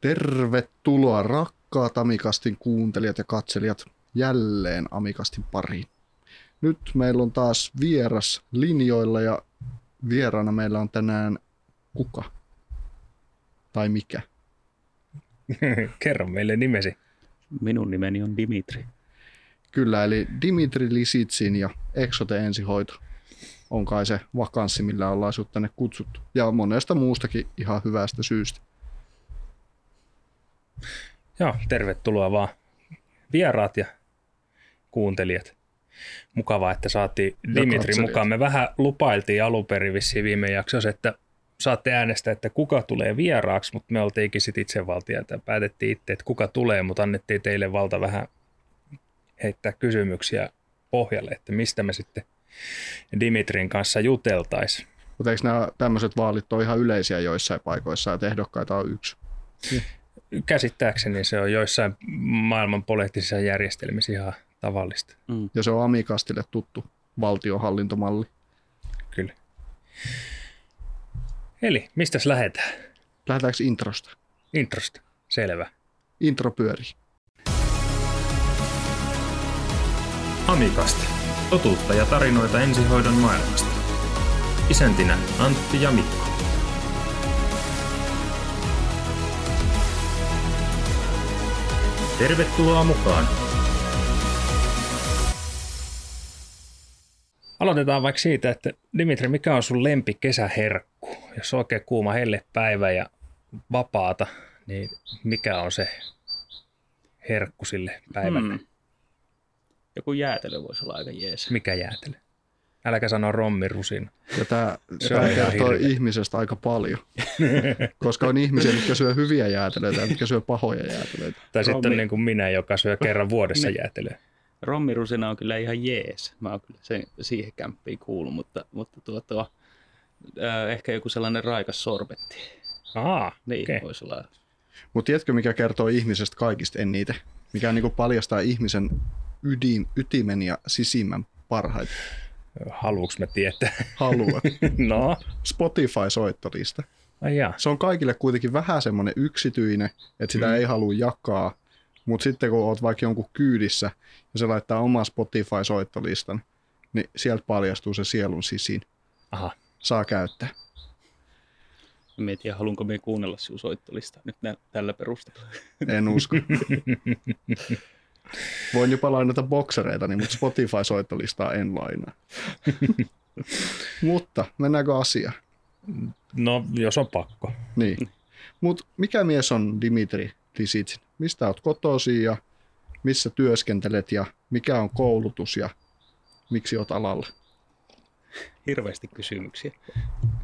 Tervetuloa rakkaat Amikastin kuuntelijat ja katselijat jälleen Amikastin pariin. Nyt meillä on taas vieras linjoilla ja vieraana meillä on tänään kuka? Tai mikä? Kerro meille nimesi. Minun nimeni on Dimitri. Kyllä, eli Dimitri Lisitsin ja Exote ensihoito on kai se vakanssi, millä ollaan sinut tänne kutsuttu. Ja monesta muustakin ihan hyvästä syystä. Joo, tervetuloa vaan vieraat ja kuuntelijat. Mukavaa, että saatiin Ja Dimitri mukaan. Me vähän lupailtiin alun perin vissiin viime jaksossa, että saatte äänestää, että kuka tulee vieraaksi, mutta me oltiinkin sitten itsevaltiaita ja päätettiin itse, että kuka tulee, mutta annettiin teille valta vähän heittää kysymyksiä pohjalle, että mistä me sitten Dimitrin kanssa juteltaisiin. Mutta eikö nämä tämmöiset vaalit ole ihan yleisiä joissain paikoissa, että ehdokkaita on yksi? Käsittääkseni se on joissain maailman poliittisissa järjestelmissä ihan tavallista. Mm. Ja se on Amikastille tuttu valtionhallintomalli. Kyllä. Eli mistäs lähdetään? Lähdetäänkö introsta? Introsta. Selvä. Intro pyörii. Amikasta. Totuutta ja tarinoita ensihoidon maailmasta. Isäntinä Antti ja Mikko. Tervetuloa mukaan. Aloitetaan vaikka siitä, että Dimitri, mikä on sun lempi kesäherkku? Jos on oikein kuuma hellepäivä ja vapaata, niin mikä on se herkku sille päivälle? Mm. Joku jäätelö voisi olla aika jees. Mikä jäätelö? Äläkä sano rommirusin. Ja tämä, Se tämä on ihan kertoo hirveä. ihmisestä aika paljon. Koska on ihmisiä, jotka syö hyviä jäätelöitä ja jotka syö pahoja jäätelöitä. Tai sitten on Rommi. niin kuin minä, joka syö kerran vuodessa Niin. jäätelöä. Rommirusina on kyllä ihan jees. Mä oon kyllä sen, siihen kämppiin kuullut, mutta, mutta tuo, tuo, äh, ehkä joku sellainen raikas sorbetti. Aa, Niin, okay. voisi olla. Mutta tiedätkö, mikä kertoo ihmisestä kaikista eniten? Mikä niin paljastaa ihmisen ydin, ytimen ja sisimmän parhaiten? Haluuks mä tietää? Haluat. no, Spotify-soittolista. ai jaa. Se on kaikille kuitenkin vähän semmoinen yksityinen, että sitä Mm. mm. ei halua jakaa. Mutta sitten kun oot vaikka jonkun kyydissä ja se laittaa oma Spotify-soittolistan, niin sieltä paljastuu se sielun sisin. Aha. Saa käyttää. Mä en tiedä, haluanko me kuunnella sinun soittolista nyt nä- tällä perusteella. En usko. Voin jopa lainata boksereita, mutta Spotify-soittolistaa en lainaa. mutta mennäänkö asiaan? No, jos on pakko. Niin. Mutta mikä mies on Dimitri Lisitsin? Mistä oot kotoisin ja missä työskentelet ja mikä on koulutus ja miksi oot alalla? Hirveästi kysymyksiä.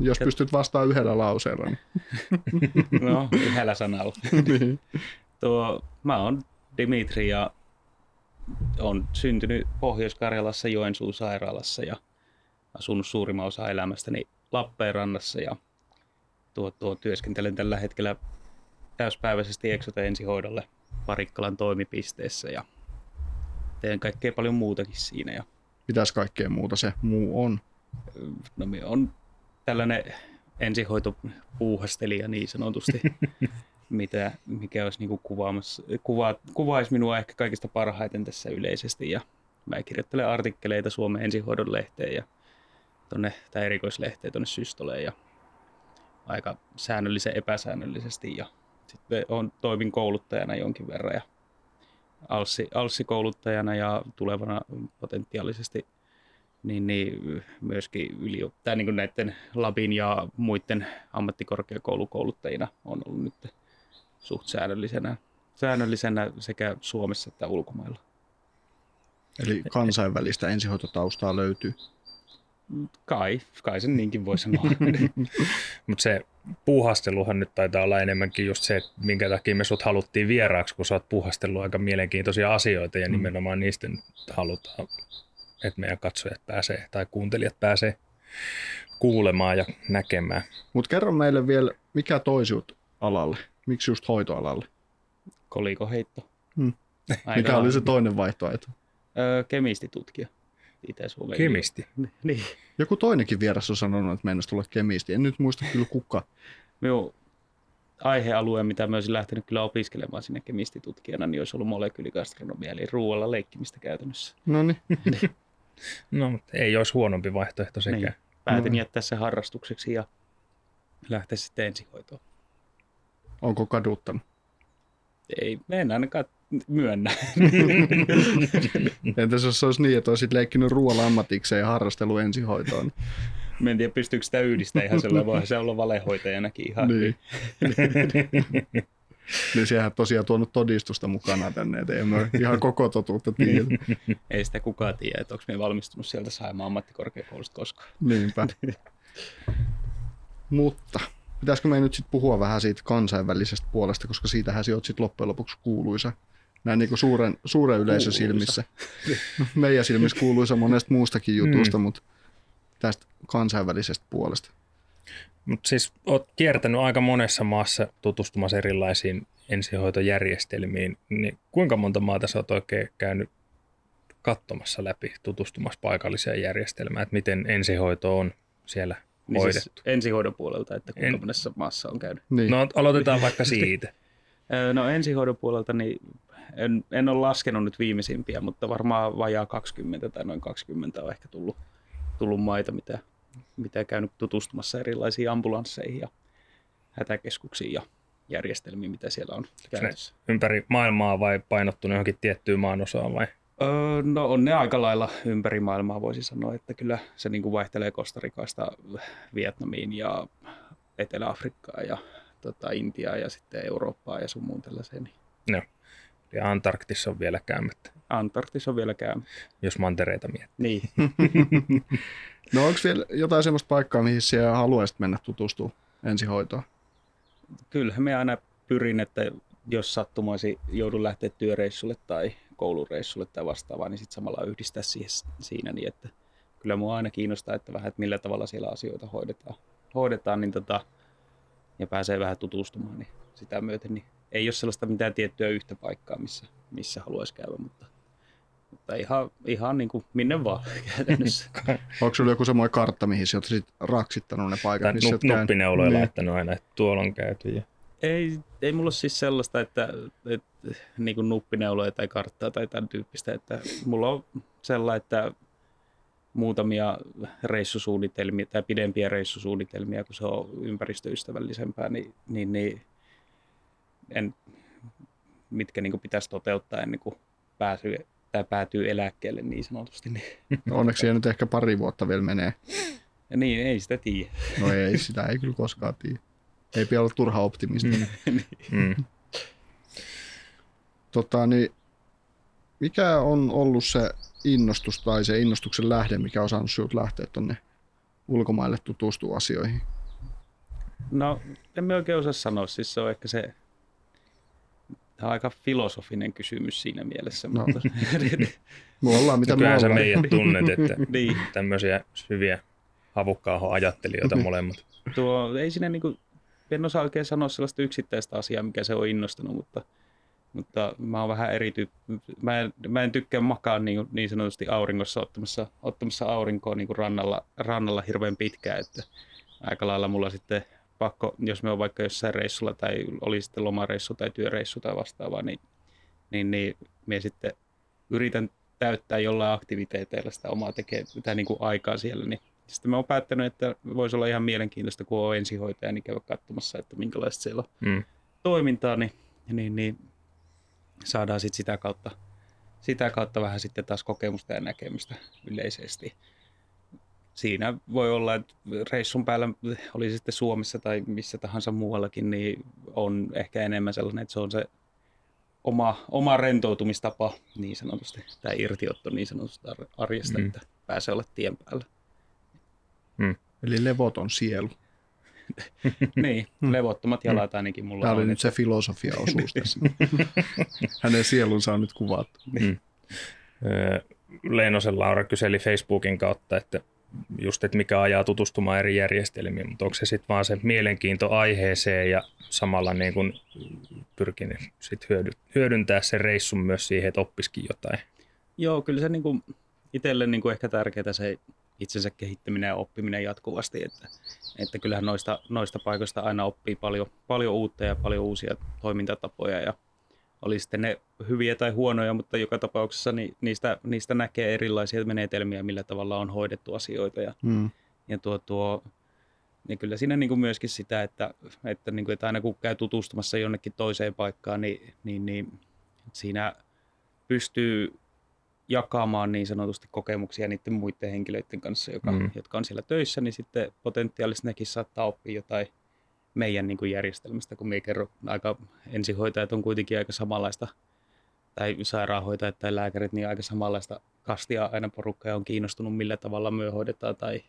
Jos Ja- pystyt vastaamaan yhdellä lauseella, niin, No, yhdellä sanalla. niin. Tuo, mä oon Dimitri ja on syntynyt Pohjois-Karjalassa Joensuun sairaalassa ja asunut suurimman osa elämästäni Lappeenrannassa ja tuo, tuo, työskentelen tällä hetkellä täyspäiväisesti Exote ensihoidolle Parikkalan toimipisteessä ja teen kaikkea paljon muutakin siinä. Ja, mitäs kaikkea muuta se muu on? no, on tällainen ensihoitopuuhastelija niin sanotusti, mitä, mikä olisi niin kuvaamassa, kuva, kuvaisi minua ehkä kaikista parhaiten tässä yleisesti. Ja mä kirjoittelen artikkeleita Suomen ensihoidon lehteen ja tonne, tai erikoislehteen tuonne Systoleen ja aika säännöllisen epäsäännöllisesti. Ja sitten on, toimin kouluttajana jonkin verran ja Alssi, Alssi-kouluttajana ja tulevana potentiaalisesti niin, niin myöskin yli, tai niin kuin näiden labin ja muiden ammattikorkeakoulukouluttajina on ollut nyt suht säännöllisenä, säännöllisenä sekä Suomessa että ulkomailla. Eli kansainvälistä ensihoitotaustaa löytyy. Kai, kai sen niinkin voi sanoa. Mutta se puuhasteluhan nyt taitaa olla enemmänkin just se, että minkä takia me sut haluttiin vieraaksi, kun sä oot puuhastellut aika mielenkiintoisia asioita ja Mm. nimenomaan niistä nyt halutaan, että meidän katsojat pääsee tai kuuntelijat pääsee kuulemaan ja näkemään. Mutta kerro meille vielä, mikä toi sut alalle? Miksi just hoitoalalle? Kolikoheitto. Hmm. Mikä oli se toinen vaihtoehto? Öö, kemistitutkija. Itä-Suomen Kemisti. Niin. Joku toinenkin vieras on sanonut, että mennessä tulla kemisti. En nyt muista kyllä kuka. Minun aihealue, mitä olisin lähtenyt kyllä opiskelemaan sinne kemistitutkijana, niin olisi ollut molekyyligastronomia, eli ruoalla leikkimistä käytännössä. No niin. No, mutta ei olisi huonompi vaihtoehto sekään. Niin. Päätin No. jättää sen harrastukseksi ja lähteä sitten ensihoitoon. Onko kaduttanut? Ei, en ainakaan myönnä. Entäs jos se olisi niin, että olisit leikkinyt ruoalla ammatikseen ja harrastellut ensihoitoon? Mä en tiedä, pystyykö sitä yhdistämään ihan sellainen, voihan se olla valehoitajanakin ihan niin. niin sehän tosiaan tuonut todistusta mukana tänne, että ei me ihan koko totuutta tiedä. Ei sitä kukaan tiedä, että onko me valmistunut sieltä Saimaan ammattikorkeakoulusta koskaan. Niinpä. Mutta pitäisikö me nyt sitten puhua vähän siitä kansainvälisestä puolesta, koska siitähän se oot sitten loppujen lopuksi kuuluisa. Näin niin kuin suuren, suuren yleisön Kuuluisa. silmissä. Meidän silmissä kuuluisa monesta muustakin jutusta, mm. mutta tästä kansainvälisestä puolesta. Mutta siis olet kiertänyt aika monessa maassa tutustumassa erilaisiin ensihoitojärjestelmiin, niin kuinka monta maata sä oot oikein käynyt katsomassa läpi, tutustumassa paikalliseen järjestelmään, että miten ensihoito on siellä Niin hoidettu? siis ensihoidon puolelta, että kuinka En- monessa maassa on käynyt. Niin. No aloitetaan vaikka siitä. Öö, No ensihoidon puolelta niin en, en ole laskenut nyt viimeisimpiä, mutta varmaan vajaa 20 tai noin 20 on ehkä tullut, tullut maita, mitä, mitä käynyt tutustumassa erilaisiin ambulansseihin ja hätäkeskuksiin ja järjestelmiin, mitä siellä on käytössä. Ympäri maailmaa vai painottunut johonkin tiettyyn maanosaan vai? Öö, no on ne aika lailla ympäri maailmaa voisi sanoa, että kyllä se niin kuin vaihtelee Kostarikasta Vietnamiin ja Etelä-Afrikkaan ja tota, Intiaa ja sitten Eurooppaa ja sun muun tällaiseen. Niin Ja Antarktis on vielä käymättä, Antarktis on vielä käynyt. jos mantereita miettii. Niin. No onko vielä jotain semmoista paikkaa, mihin siellä haluaisit mennä tutustua ensihoitoon? Kyllähän me aina pyrin, että jos sattumoisi joudun lähteä työreissulle tai koulureissulle tai vastaavaa, niin sitten samalla yhdistää siihen, siinä niin, että kyllä mua aina kiinnostaa, että vähän, että millä tavalla siellä asioita hoidetaan, hoidetaan niin tota, ja pääsee vähän tutustumaan, niin sitä myöten niin ei ole sellaista mitään tiettyä yhtä paikkaa, missä, missä haluaisi käydä, mutta, mutta ihan, ihan niin kuin minne vaan käytännössä. Onko sulla joku semmoinen kartta, mihin sä oot sit raksittanut ne paikat, Tai missä nup, nuppineuloja Niin. laittanut aina, että tuolla on käyty. Ja... Ei, ei mulla ole siis sellaista, että, että niin kuin nuppineuloja tai karttaa tai tämän tyyppistä, että mulla on sellainen, että muutamia reissusuunnitelmia tai pidempiä reissusuunnitelmia, kun se on ympäristöystävällisempää, niin, niin, niin en, mitkä niin kuin pitäisi toteuttaa ennen kuin pääsyy, tai päätyy eläkkeelle niin sanotusti. Niin, No onneksi nyt ehkä pari vuotta vielä menee. ja niin ei sitä tiedä. No ei, sitä ei kyllä koskaan tiedä. Ei pidä olla turha optimisti. Mm. Mm. Tota, niin, mikä on ollut se innostus tai se innostuksen lähde, mikä on saanut sinut lähteä tuonne ulkomaille tutustua asioihin? No, en mä oikein osaa sanoa. Siis se on ehkä se, tämä on aika filosofinen kysymys siinä mielessä. No. Mutta, Me ollaan mitä me Kyllähän sä ollaan. meidät tunnet, että niin, tämmöisiä syviä havukkaahon ajattelijoita molemmat. tuo, ei siinä niinku, en osaa oikein sanoa sellaista yksittäistä asiaa, mikä se on innostanut, mutta, mutta mä oon vähän eri. Mä en, mä en tykkää makaa niin, niin sanotusti auringossa ottamassa, ottamassa aurinkoa niin rannalla, rannalla hirveän pitkään, että aika lailla mulla sitten pakko, jos me on vaikka jossain reissulla tai oli sitten lomareissu tai työreissu tai vastaavaa, niin, niin, niin me sitten yritän täyttää jollain aktiviteeteilla sitä omaa tekee, niin kuin aikaa siellä, niin sitten mä oon päättänyt, että voisi olla ihan mielenkiintoista, kun on ensihoitaja, niin käydä katsomassa, että minkälaista siellä on Mm. toimintaa, niin, niin, niin saadaan sitten sitä kautta, sitä kautta vähän sitten taas kokemusta ja näkemystä yleisesti. Siinä voi olla, että reissun päällä, oli sitten Suomessa tai missä tahansa muuallakin, niin on ehkä enemmän sellainen, että se on se oma, oma rentoutumistapa niin sanotusti, tai irtiotto niin sanotusti ar- arjesta, mm. että pääsee olla tien päällä. Eli levoton sielu. niin, levottomat jalat ainakin mulla Tämä oli on. nyt se filosofia-osuus tässä. Hänen sielunsa on nyt kuvattu. Öö, Leenosen Laura kyseli Facebookin kautta, että just, että mikä ajaa tutustumaan eri järjestelmiin, mutta onko se sitten vaan se mielenkiinto aiheeseen ja samalla niin kun pyrkinyt sit hyödy, hyödyntää sen reissun myös siihen, että oppisikin jotain. Joo, kyllä se niinku, itselle niinku ehkä tärkeää se itsensä kehittäminen ja oppiminen jatkuvasti, että, että kyllähän noista, noista paikoista aina oppii paljon, paljon uutta ja paljon uusia toimintatapoja ja oli sitten ne hyviä tai huonoja, mutta joka tapauksessa niin niistä, niistä näkee erilaisia menetelmiä, millä tavalla on hoidettu asioita ja, Mm. ja tuo, tuo, niin kyllä siinä niin kuin myöskin sitä, että, että, niin kuin, että aina kun käy tutustumassa jonnekin toiseen paikkaan, niin, niin, niin siinä pystyy jakamaan niin sanotusti kokemuksia niiden muiden henkilöiden kanssa, joka, Mm. jotka on siellä töissä, niin sitten potentiaalisesti nekin saattaa oppia jotain meidän niin kuin järjestelmästä, kun me kerro aika ensihoitajat on kuitenkin aika samanlaista, tai sairaanhoitajat tai lääkärit, niin aika samanlaista kastia aina porukka ja on kiinnostunut millä tavalla myö hoidetaan tai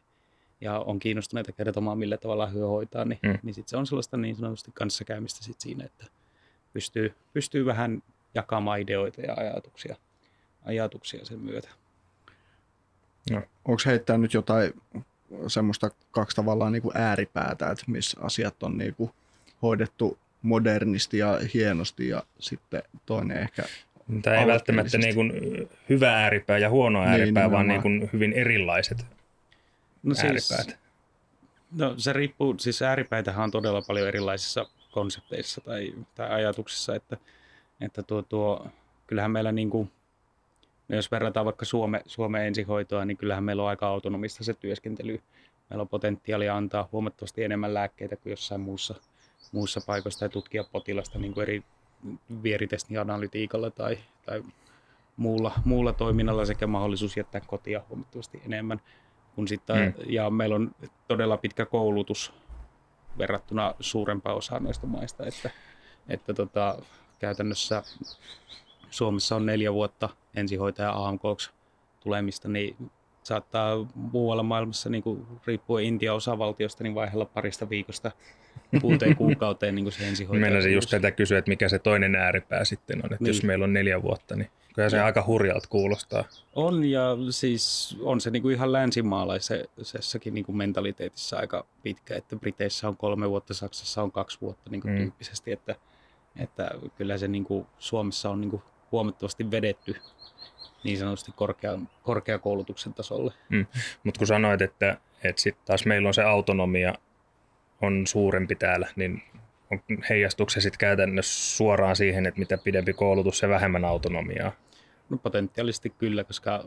ja on kiinnostuneita kertomaan millä tavalla hyö hoitaa, niin, Mm. mm. niin sit se on sellaista niin sanotusti kanssakäymistä sit siinä, että pystyy, pystyy vähän jakamaan ideoita ja ajatuksia, ajatuksia sen myötä. Onko heittää nyt jotain semmoista kaksi tavallaan niin kuin ääripäätä, että missä asiat on niin kuin hoidettu modernisti ja hienosti ja sitten toinen ehkä Tämä ei välttämättä niin kuin hyvä ääripää ja huono Niin, ääripää, vaan niin kuin hyvin erilaiset No ääripäät. No se riippuu, siis ääripäitähän on todella paljon erilaisissa konsepteissa tai, tai ajatuksissa, että, että tuo, tuo, kyllähän meillä niin kuin, no jos verrataan vaikka Suome, Suomen ensihoitoa, niin kyllähän meillä on aika autonomista se työskentely. Meillä on potentiaalia antaa huomattavasti enemmän lääkkeitä kuin jossain muussa, muussa paikoissa tai tutkia potilasta niin kuin eri vieritestianalytiikalla tai, tai muulla, muulla toiminnalla sekä mahdollisuus jättää kotia huomattavasti enemmän. Kun sitten, Mm. mm. Ja meillä on todella pitkä koulutus verrattuna suurempaan osaan noista maista, että, että tota, käytännössä Suomessa on neljä vuotta ensihoitaja AMKksi tulemista, niin saattaa muualla maailmassa, niin kuin riippuen Intian osavaltiosta, niin vaihella parista viikosta kuuteen kuukauteen niin kuin se ensihoitaja. Meinasin just tätä kysyä, että mikä se toinen ääripää sitten on. Että Niin. jos meillä on neljä vuotta, niin kyllä se Niin. aika hurjalta kuulostaa. On ja siis on se niinku ihan länsimaalaisessakin niinku mentaliteetissa aika pitkä, että Briteissä on kolme vuotta, Saksassa on kaksi vuotta niinku Mm. mm. tyyppisesti, että, että kyllä se niinku Suomessa on niinku huomattavasti vedetty niin sanotusti korkean, korkeakoulutuksen tasolle. Mutta kun sanoit, että, että sitten taas meillä on se autonomia on suurempi täällä, niin on- heijastuuko se sitten käytännössä suoraan siihen, että mitä pidempi koulutus, se vähemmän autonomiaa? No potentiaalisesti kyllä, koska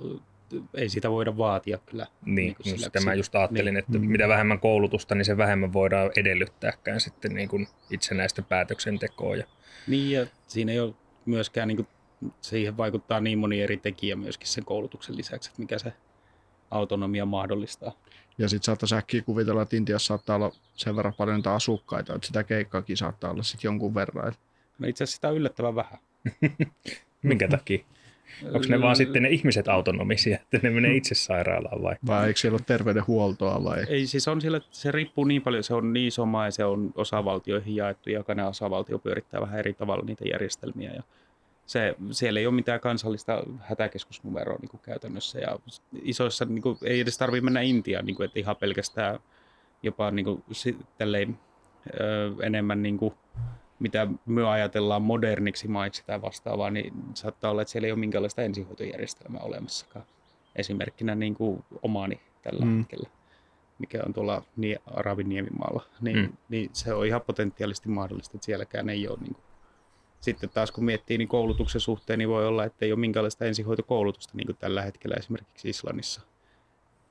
ei sitä voida vaatia kyllä. Niin, niin sillä- sitä mä just ajattelin, niin. että Mm. mitä vähemmän koulutusta, niin se vähemmän voidaan edellyttääkään sitten niin kuin itsenäistä päätöksentekoa. Ja, Niin ja siinä ei ole myöskään, niin kuin, siihen vaikuttaa niin moni eri tekijä myöskin sen koulutuksen lisäksi, että mikä se autonomia mahdollistaa. Ja sitten saattaisi äkkiä kuvitella, että Intiassa saattaa olla sen verran paljon niitä asukkaita, että sitä keikkaakin saattaa olla sitten jonkun verran. No itse asiassa sitä on yllättävän vähän. minkä takia? Onko ne vaan sitten ne ihmiset autonomisia, että ne menee itse sairaalaan vai? vai eikö siellä ole terveydenhuoltoa vai? Ei siis on sillä, se riippuu niin paljon, se on niin iso maa ja se on osavaltioihin jaettu ja jokainen osavaltio pyörittää vähän eri tavalla niitä järjestelmiä ja se, siellä ei ole mitään kansallista hätäkeskusnumeroa niin kuin käytännössä ja isoissa niin kuin, ei edes tarvitse mennä Intiaan, niin kuin, että ihan pelkästään jopa niin kuin, tälleen, ö, enemmän niin kuin, mitä me ajatellaan moderniksi maiksi tai vastaavaa, niin saattaa olla, että siellä ei ole minkäänlaista ensihoitojärjestelmää olemassakaan. Esimerkkinä niin kuin omani tällä Mm. hetkellä, mikä on tuolla Arabin niemimaalla, niin, mm. niin se on ihan potentiaalisesti mahdollista, että sielläkään ei ole. Niin kuin. Sitten taas kun miettii niin koulutuksen suhteen, niin voi olla, että ei ole minkäänlaista ensihoitokoulutusta niin kuin tällä hetkellä esimerkiksi Islannissa.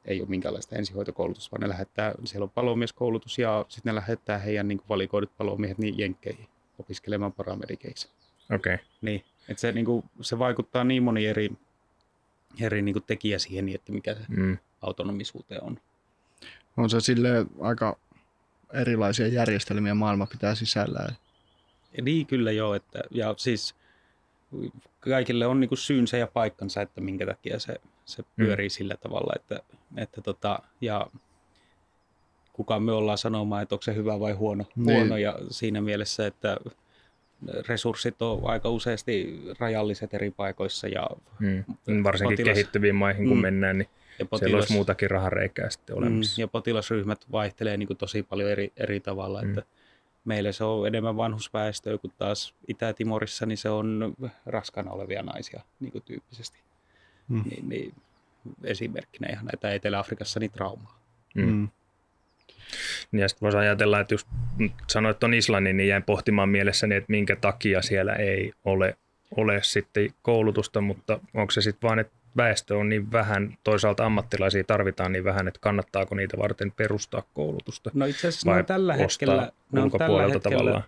Ei ole minkäänlaista ensihoitokoulutusta, vaan ne lähettää, siellä on palomieskoulutus ja sitten ne lähettää heidän niin kuin valikoidut palomiehet niin jenkkeihin opiskelemaan paramedikeiksi. Okei. Okay. Niin, että se, niin kuin, se vaikuttaa niin moni eri, eri niin kuin tekijä siihen, niin että mikä se Mm. autonomisuuteen on. On se sille aika erilaisia järjestelmiä maailma pitää sisällään. Niin kyllä joo, että, ja siis kaikille on niin kuin syynsä ja paikkansa, että minkä takia se, se pyörii mm. sillä tavalla, että, että tota, ja kuka me ollaan sanomaan, että onko se hyvä vai huono, Niin. huono ja siinä mielessä, että resurssit on aika useasti rajalliset eri paikoissa ja, Mm. Varsinkin Potilas- kehittyviin maihin, kun Mm. mennään, niin ja, siellä olisi muutakin rahareikää sitten olemassa. Mm, ja potilasryhmät vaihtelee niin kuin tosi paljon eri, eri tavalla. Mm. Että meillä se on enemmän vanhusväestöä, kun taas Itä-Timorissa niin se on raskaana olevia naisia niin kuin tyyppisesti. Mm. Niin, niin, esimerkkinä ihan näitä Etelä-Afrikassa niin traumaa. Mm. Ja sitten voisi ajatella, että just nyt sanoit tuon Islannin, niin jäin pohtimaan mielessäni, että minkä takia siellä ei ole, ole sitten koulutusta, mutta onko se sitten vaan, että väestö on niin vähän, toisaalta ammattilaisia tarvitaan niin vähän, että kannattaako niitä varten perustaa koulutusta? No itse asiassa ne on tällä hetkellä, ne on tällä hetkellä tavallaan?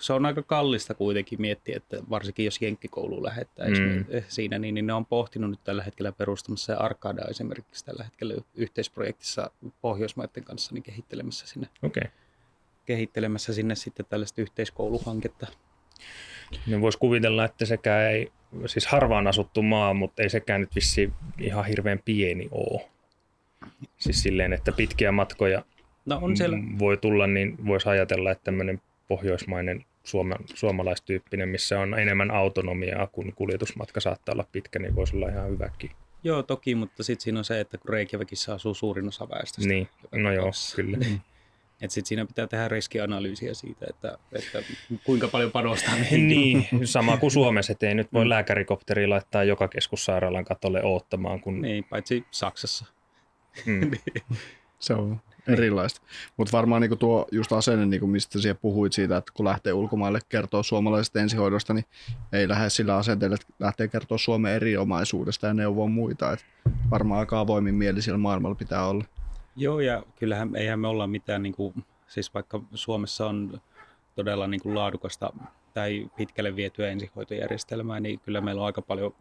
se on aika kallista kuitenkin miettiä, että varsinkin jos jenkkikouluun lähettäisiin Mm. mm. siinä, niin, niin ne on pohtinut nyt tällä hetkellä perustamassa ja Arcada esimerkiksi tällä hetkellä yhteisprojektissa Pohjoismaiden kanssa niin kehittelemässä sinne, Okei. Okay. kehittelemässä sinne sitten tällaista yhteiskouluhanketta. Niin voisi kuvitella, että sekä ei, siis harvaan asuttu maa, mutta ei sekään nyt vissi ihan hirveän pieni ole. Siis silleen, että pitkiä matkoja No on siellä, voi tulla, niin voisi ajatella, että tämmöinen pohjoismainen suoma, suomalaistyyppinen, missä on enemmän autonomiaa, kun kuljetusmatka saattaa olla pitkä, niin voisi olla ihan hyväkin. joo toki, mutta sitten siinä on se, että kun Reykjavikissa asuu suurin osa väestöstä. Niin, no joo, kyllä. Et sit siinä pitää tehdä riskianalyysiä siitä, että, että kuinka paljon panostaa mihin. Niin, sama kuin Suomessa, että ei nyt voi Mm. lääkärikopteri laittaa joka keskussairaalan katolle oottamaan, kun Niin, paitsi Saksassa. mm, Se on erilaista. Mutta varmaan niinku tuo just asenne, niinku mistä siellä puhuit siitä, että kun lähtee ulkomaille kertoa suomalaisesta ensihoidosta, niin ei lähde sillä asenteella, että lähtee kertoa Suomen erinomaisuudesta ja neuvoa muita. Et varmaan aika avoimin mieli siellä maailmalla pitää olla. Joo, ja kyllähän eihän me olla mitään, niin kuin, siis vaikka Suomessa on todella niin kuin laadukasta tai pitkälle vietyä ensihoitojärjestelmää, niin kyllä meillä on aika paljon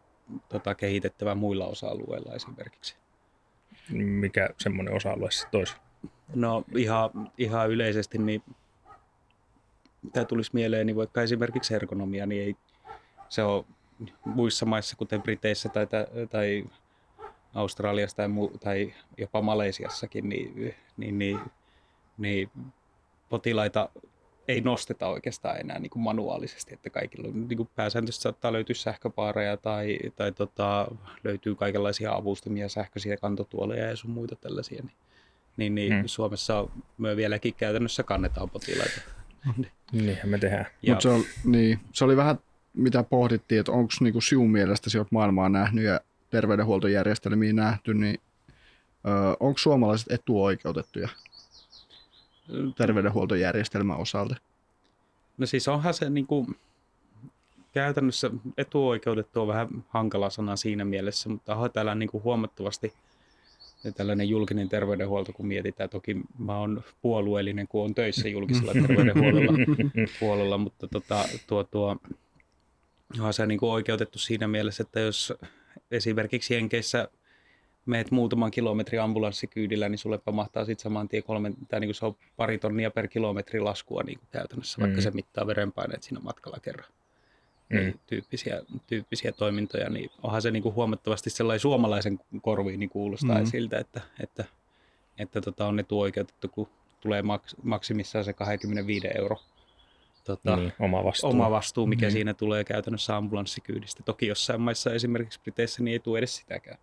tota, kehitettävää muilla osa-alueilla esimerkiksi. mikä semmoinen osa-alue sitten olisi. No ihan, ihan yleisesti, niin tämä tulisi mieleen, niin vaikka esimerkiksi ergonomia, niin ei se on muissa maissa, kuten Briteissä tai, tai Australiassa tai, mu, tai jopa Malesiassakin, niin, niin, niin, niin potilaita ei nosteta oikeastaan enää niin kuin manuaalisesti, että kaikilla on, niin kuin pääsääntöisesti saattaa löytyä sähköpaareja tai, tai tota, löytyy kaikenlaisia avustimia, sähköisiä kantotuoleja ja sun muita tällaisia, niin, niin, niin Hmm. Suomessa me vieläkin käytännössä kannetaan potilaita. Niinhän me tehdään. Ja, Mutta se, on- niin, se oli vähän mitä pohdittiin, että onko niinku sinun mielestä, sinä olet maailmaa nähnyt ja terveydenhuoltojärjestelmiä nähty, niin onko suomalaiset etuoikeutettuja terveydenhuoltojärjestelmän osalta? No siis onhan se niin kuin, käytännössä etuoikeutettu on vähän hankala sana siinä mielessä, mutta onhan täällä niin kuin huomattavasti tällainen julkinen terveydenhuolto, kun mietitään. Toki mä oon puolueellinen, kun on töissä julkisella terveydenhuollolla, puolella, mutta tota, tuo, tuo, onhan se niin kuin oikeutettu siinä mielessä, että jos esimerkiksi Jenkeissä meet muutaman kilometrin ambulanssikyydillä, niin sulle pamahtaa sitten saman tien kolme, tai niin kuin se on pari tonnia per kilometri laskua niin kuin käytännössä, vaikka Mm. se mittaa verenpaineet siinä matkalla kerran. Mm. Niin, tyyppisiä, tyyppisiä toimintoja, niin onhan se niin kuin huomattavasti sellainen suomalaisen korviin niin kuulostaa Mm. siltä, että, että, että tota on etuoikeutettu, kun tulee maks, maksimissaan se 25 euro tota, Niin, oma vastuu. oma vastuu, mikä Niin. siinä tulee käytännössä ambulanssikyydistä. Toki jossain maissa, esimerkiksi Briteissä, niin ei tule edes sitäkään.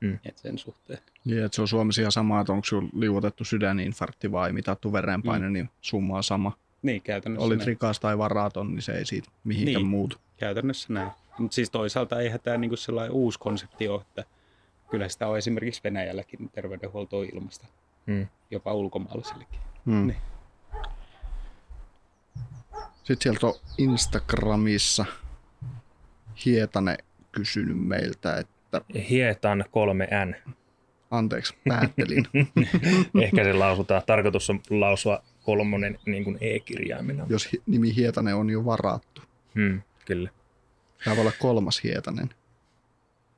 Mm. Et sen suhteen. Niin, että se on Suomessa ihan sama, että onko sinulla liuotettu sydäninfarkti vai mitattu verenpaine, mm. niin summa on sama. Niin, käytännössä Olit näin. rikas tai varaton, niin se ei siitä mihinkään Niin. muutu. Käytännössä näin. Mutta siis toisaalta eihän tämä niinku sellainen uusi konsepti ole, että kyllä sitä on esimerkiksi Venäjälläkin terveydenhuoltoa ilmasta, Mm. jopa ulkomaalaisillekin. Mm. Niin. Sitten sieltä on Instagramissa Hietane kysynyt meiltä, että Hietan 3N. anteeksi, päättelin. Ehkä se lausutaan. Tarkoitus on lausua kolmonen niin kuin E-kirjaimena. jos hi- nimi Hietane on jo varattu. Hmm, kyllä. Tämä voi olla kolmas Hietanen.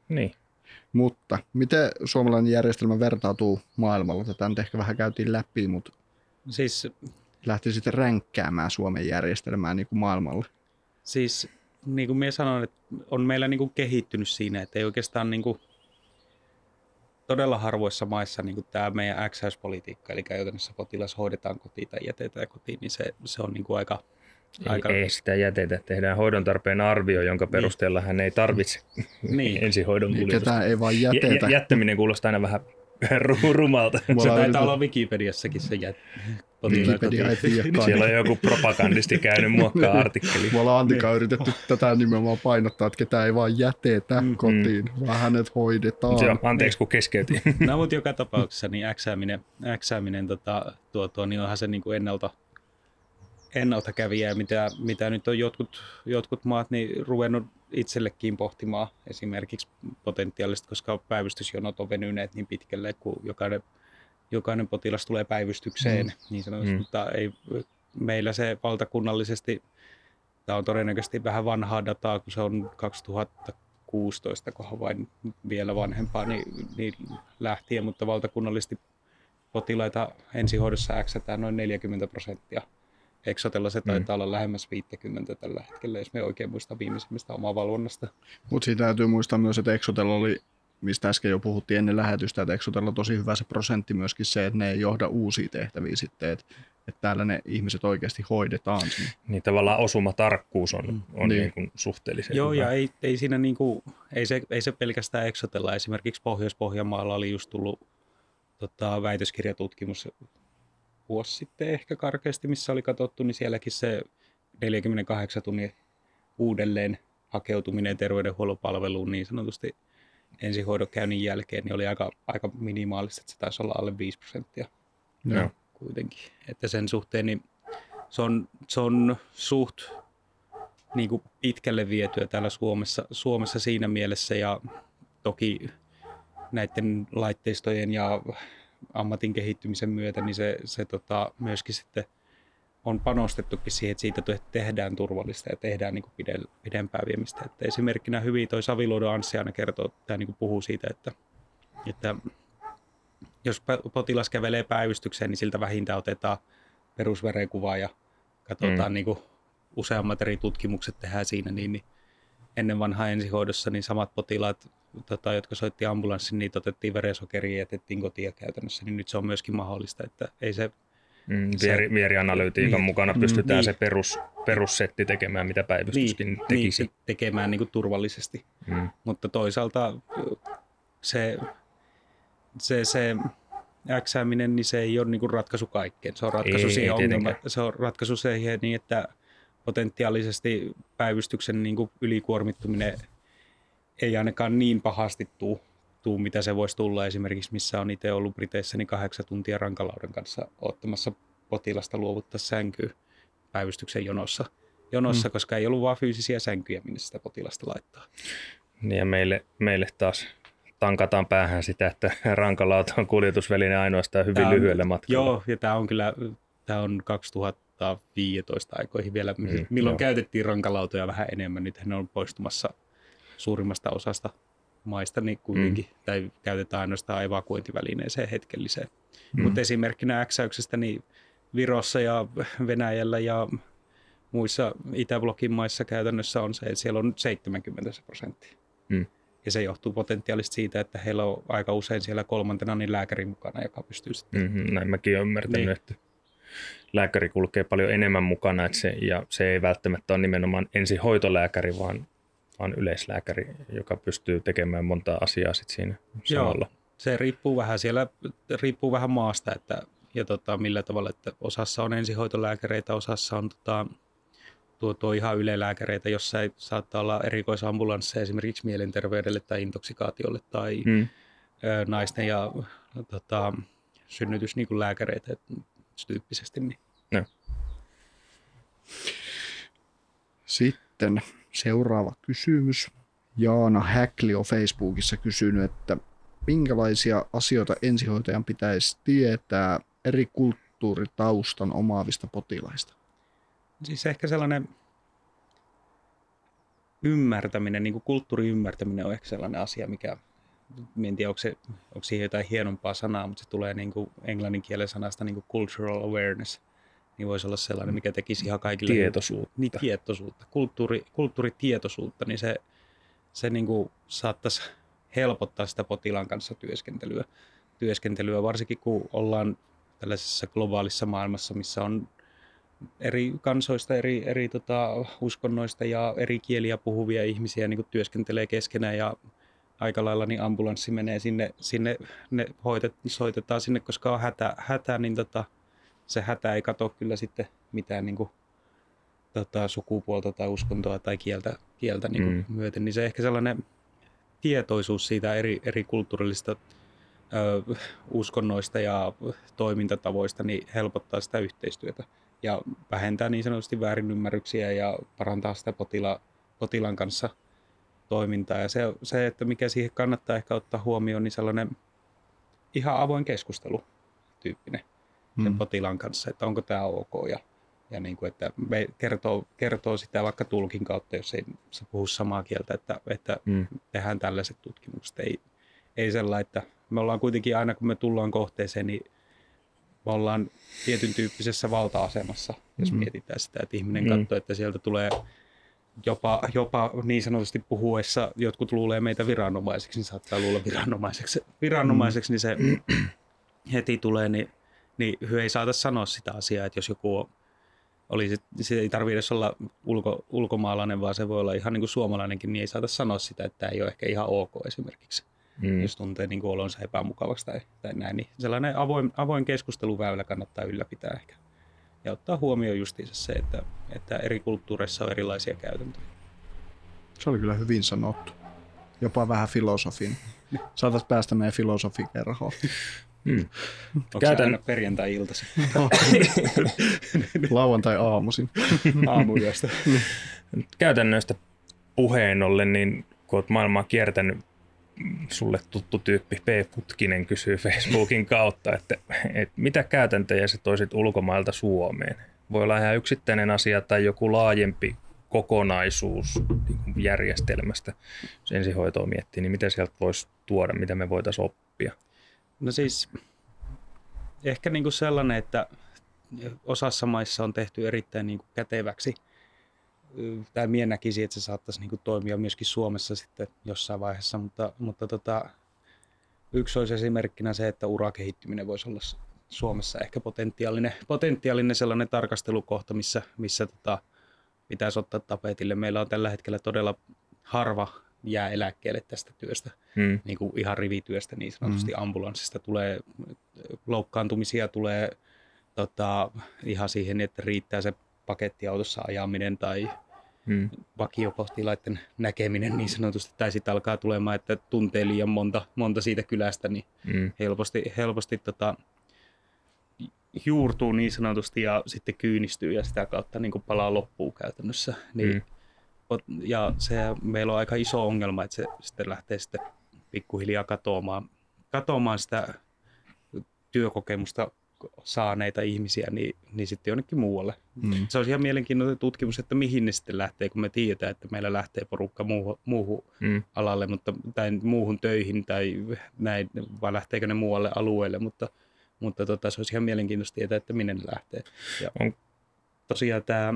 Niin. Mutta miten suomalainen järjestelmä vertautuu maailmalla? Tätä nyt ehkä vähän käytiin läpi, mutta Siis, lähti sitten ränkkäämään Suomen järjestelmää niin kuin maailmalla. siis niin kuin minä sanoin, että on meillä niin kuin kehittynyt siinä, että ei oikeastaan niin kuin, todella harvoissa maissa niin kuin tämä meidän XS-politiikka, eli käytännössä potilas hoidetaan kotiin tai jätetään kotiin, niin se, se on niin kuin aika, aika Ei, ei sitä jätetä. Tehdään hoidon tarpeen arvio, jonka perusteella hän ei tarvitse Niin. ensihoidon Niin kuljetusta. ketään ei vaan Jä- jätetä. jä- jättäminen kuulostaa aina vähän ru- rumalta. Se taitaa olla Wikipediassakin se jät. Wikipedia ei tiedä Siellä on joku propagandisti käynyt muokkaa artikkeli. Me ollaan Antika yritetty tätä nimenomaan painottaa, että ketään ei vaan jätetä Mm. kotiin, vaan hänet hoidetaan. Joo, anteeksi kun keskeytin. No mutta joka tapauksessa niin äksääminen, äksääminen tota, tuo, tuo, niin onhan se niin kuin ennalta, ennaltakävijä, mitä, mitä nyt on jotkut, jotkut maat niin ruvennut itsellekin pohtimaan esimerkiksi potentiaalisesti, koska päivystysjonot on venyneet niin pitkälle, kun jokainen, jokainen potilas tulee päivystykseen, mm. niin sanotusti, Mm. mm. mutta ei, meillä se valtakunnallisesti, tämä on todennäköisesti vähän vanhaa dataa, kun se on 2016, kohan vain vielä vanhempaa, niin, niin lähtien, mutta valtakunnallisesti potilaita ensihoidossa äksätään noin 40 prosenttia. Exotella se taitaa olla lähemmäs 50 tällä hetkellä, jos me oikein muistan viimeisimmästä omaa valvonnasta. Mutta siitä täytyy muistaa myös, että Exotella oli, mistä äsken jo puhuttiin ennen lähetystä, että Exotella on tosi hyvä se prosentti myöskin se, että ne ei johda uusia tehtäviä sitten, että, että täällä ne ihmiset oikeasti hoidetaan sinne. Niin tavallaan osumatarkkuus on, on Niin. niin. Niin suhteellisen Joo, hyvä. ja ei, ei siinä niinku, ei se, ei se pelkästään Exotella. Esimerkiksi Pohjois-Pohjanmaalla oli just tullut tota, väitöskirjatutkimus vuosi sitten ehkä karkeasti, missä oli katsottu, niin sielläkin se 48 tunnin uudelleen hakeutuminen terveydenhuollon palveluun niin sanotusti ensihoidon käynnin jälkeen, niin oli aika, aika minimaalista, että se taisi olla alle 5 prosenttia Joo. kuitenkin. Että sen suhteen niin se on, se on suht niin kuin pitkälle vietyä täällä Suomessa, Suomessa siinä mielessä ja toki näiden laitteistojen ja ammatin kehittymisen myötä, niin se, se tota, myöskin sitten on panostettukin siihen, että siitä te- tehdään turvallista ja tehdään niin kuin pide- pidempää viemistä. Että esimerkkinä hyvin toi Saviluodon Anssi aina kertoo, tai niin kuin puhuu siitä, että, että jos potilas kävelee päivystykseen, niin siltä vähintään otetaan perusverenkuva ja katsotaan mm. niin kuin useammat eri tutkimukset tehdään siinä, niin, niin ennen vanhaa ensihoidossa niin samat potilaat, tota, jotka soitti ambulanssin, niitä otettiin verensokeria ja jätettiin kotiin käytännössä, niin nyt se on myöskin mahdollista, että ei se Mm, Se- vieri, vierianalytiikan Niin. mukana pystytään niin. se perus, perussetti tekemään, mitä päivystyskin niin, tekisi. niin, te- tekemään niin kuin turvallisesti. Mm. Mutta toisaalta se, se, se äksääminen, niin se ei ole niin kuin ratkaisu kaikkeen. Se on ratkaisu Ei, siihen ei tietenkään. Se on ratkaisu siihen niin, että potentiaalisesti päivystyksen niin kuin ylikuormittuminen ei ainakaan niin pahasti tuu, tuu, mitä se voisi tulla. Esimerkiksi missä on itse ollut Briteissä, niin kahdeksan tuntia rankalauden kanssa ottamassa potilasta luovuttaa sänkyä päivystyksen jonossa, jonossa mm. koska ei ollut vaan fyysisiä sänkyjä, minne sitä potilasta laittaa. Niin ja meille, meille taas tankataan päähän sitä, että rankalauta on kuljetusväline ainoastaan hyvin Tää on- lyhyelle matkalle. Joo, ja tämä on kyllä tämä on 2015 aikoihin vielä, mm, milloin joo. käytettiin rankalautoja vähän enemmän. Nyt ne on poistumassa suurimmasta osasta maista niin kuitenkin, mm. tai käytetään ainoastaan evakuointivälineeseen hetkelliseen. Mm. Mutta esimerkkinä äksäyksestä, niin Virossa ja Venäjällä ja muissa Itäblokin maissa käytännössä on se, että siellä on 70 se prosenttia. Mm. Ja se johtuu potentiaalisesti siitä, että heillä on aika usein siellä kolmantena niin lääkäri mukana, joka pystyy sitten Mm-hmm, näin mäkin olen ymmärtänyt, niin. että lääkäri kulkee paljon enemmän mukana, että se, ja se ei välttämättä ole nimenomaan ensihoitolääkäri, vaan, vaan yleislääkäri, joka pystyy tekemään monta asiaa sit siinä samalla. se riippuu vähän siellä, riippuu vähän maasta, että ja tota, millä tavalla, että osassa on ensihoitolääkäreitä, osassa on tota, tuo, tuo ihan ylelääkäreitä, jossa ei saattaa olla erikoisambulansseja esimerkiksi mielenterveydelle tai intoksikaatiolle tai mm. Mm. ö, naisten ja tota, synnytyslääkäreitä tyyppisesti. Niin. Sitten seuraava kysymys. Jaana Häkli on Facebookissa kysynyt, että minkälaisia asioita ensihoitajan pitäisi tietää eri kulttuuritaustan omaavista potilaista? Siis ehkä sellainen ymmärtäminen, niin kuin kulttuurin ymmärtäminen on ehkä sellainen asia, mikä, en tiedä onko, se, onko siihen jotain hienompaa sanaa, mutta se tulee niin kuin englannin kielen sanasta niin kuin cultural awareness, niin voisi olla sellainen, mikä tekisi ihan kaikille Tietoisuutta. Niin, tietoisuutta, kulttuuri, kulttuuritietoisuutta, niin se, se niin kuin saattaisi helpottaa sitä potilaan kanssa työskentelyä, työskentelyä, varsinkin kun ollaan tällaisessa globaalissa maailmassa, missä on eri kansoista, eri, eri tota, uskonnoista ja eri kieliä puhuvia ihmisiä niin kuin työskentelee keskenään ja aika lailla niin ambulanssi menee sinne, sinne ne hoitet, soitetaan sinne, koska on hätä, hätä niin tota, se hätä ei kato kyllä sitten mitään niin kuin, tota, sukupuolta tai uskontoa tai kieltä, kieltä niin kuin mm. myöten, niin se ehkä sellainen tietoisuus siitä eri, eri kulttuurillisista ö, uskonnoista ja toimintatavoista niin helpottaa sitä yhteistyötä ja vähentää niin sanotusti väärinymmärryksiä ja parantaa sitä potila, potilaan kanssa toimintaa. Ja se, se, että mikä siihen kannattaa ehkä ottaa huomioon, niin sellainen ihan avoin keskustelu tyyppinen mm. sen potilaan kanssa, että onko tämä ok ja, ja niin kuin, että me kertoo, kertoo sitä vaikka tulkin kautta, jos ei se puhu samaa kieltä, että, että mm. tehdään tällaiset tutkimukset. Ei, ei sellainen, että me ollaan kuitenkin aina kun me tullaan kohteeseen, niin me ollaan tietyn tyyppisessä valta-asemassa, jos mm. mietitään sitä, että ihminen mm. katsoo, että sieltä tulee jopa, jopa niin sanotusti puhuessa, jotkut luulee meitä viranomaiseksi, niin saattaa luulla viranomaiseksi, viranomaiseksi mm. niin se heti tulee, niin, niin hyö ei saata sanoa sitä asiaa, että jos joku on, olisi, se ei tarvitse edes olla ulko, ulkomaalainen, vaan se voi olla ihan niin kuin suomalainenkin, niin ei saata sanoa sitä, että tämä ei ole ehkä ihan ok esimerkiksi mm. jos tuntee niin kuin olonsa epämukavaksi tai, tai näin. Niin sellainen avoin, avoin keskusteluväylä kannattaa ylläpitää ehkä. Ja ottaa huomioon justiinsa se, että, että eri kulttuureissa on erilaisia käytäntöjä. Se oli kyllä hyvin sanottu. Jopa vähän filosofin. Saataisiin päästä meidän filosofikerhoon. Hmm. Onko Käytän... aina perjantai-iltaisin? Lauantai aamuisin. Aamuyöstä. Käytännöistä puheen ollen, niin kun olet maailmaa kiertänyt sulle tuttu tyyppi P. Putkinen kysyy Facebookin kautta, että, että mitä käytäntöjä sä toisit ulkomailta Suomeen? Voi olla ihan yksittäinen asia tai joku laajempi kokonaisuus niin järjestelmästä, jos ensihoitoa miettii, niin mitä sieltä voisi tuoda, mitä me voitaisiin oppia? No siis ehkä niin kuin sellainen, että osassa maissa on tehty erittäin niin kuin käteväksi – tai minä näkisin, että se saattaisi niin kuin toimia myöskin Suomessa sitten jossain vaiheessa, mutta, mutta tota, yksi olisi esimerkkinä se, että urakehittyminen voisi olla Suomessa ehkä potentiaalinen, potentiaalinen sellainen tarkastelukohta, missä, missä tota, pitäisi ottaa tapetille. Meillä on tällä hetkellä todella harva jää eläkkeelle tästä työstä, hmm. niin kuin ihan rivityöstä niin sanotusti hmm. ambulanssista tulee loukkaantumisia, tulee tota, ihan siihen, että riittää se pakettiautossa ajaminen tai hmm. vakiopostilaiden näkeminen niin sanotusti, tai sitten alkaa tulemaan, että tuntee liian monta, monta siitä kylästä, niin hmm. helposti, helposti tota, juurtuu niin sanotusti ja sitten kyynistyy ja sitä kautta niin kuin palaa loppuun käytännössä. Niin, hmm. Ja se meillä on aika iso ongelma, että se sitten lähtee sitten pikkuhiljaa katoamaan, katoamaan sitä työkokemusta saaneita ihmisiä, niin, niin sitten jonnekin muualle. Mm. Se olisi ihan mielenkiintoinen tutkimus, että mihin ne sitten lähtee, kun me tiedetään, että meillä lähtee porukka muuhun, muuhun mm. alalle, mutta, tai muuhun töihin tai näin, vai lähteekö ne muualle alueelle, mutta, mutta tota, se olisi ihan mielenkiintoista tietää, että minne ne lähtee. Ja on. Tosiaan tämä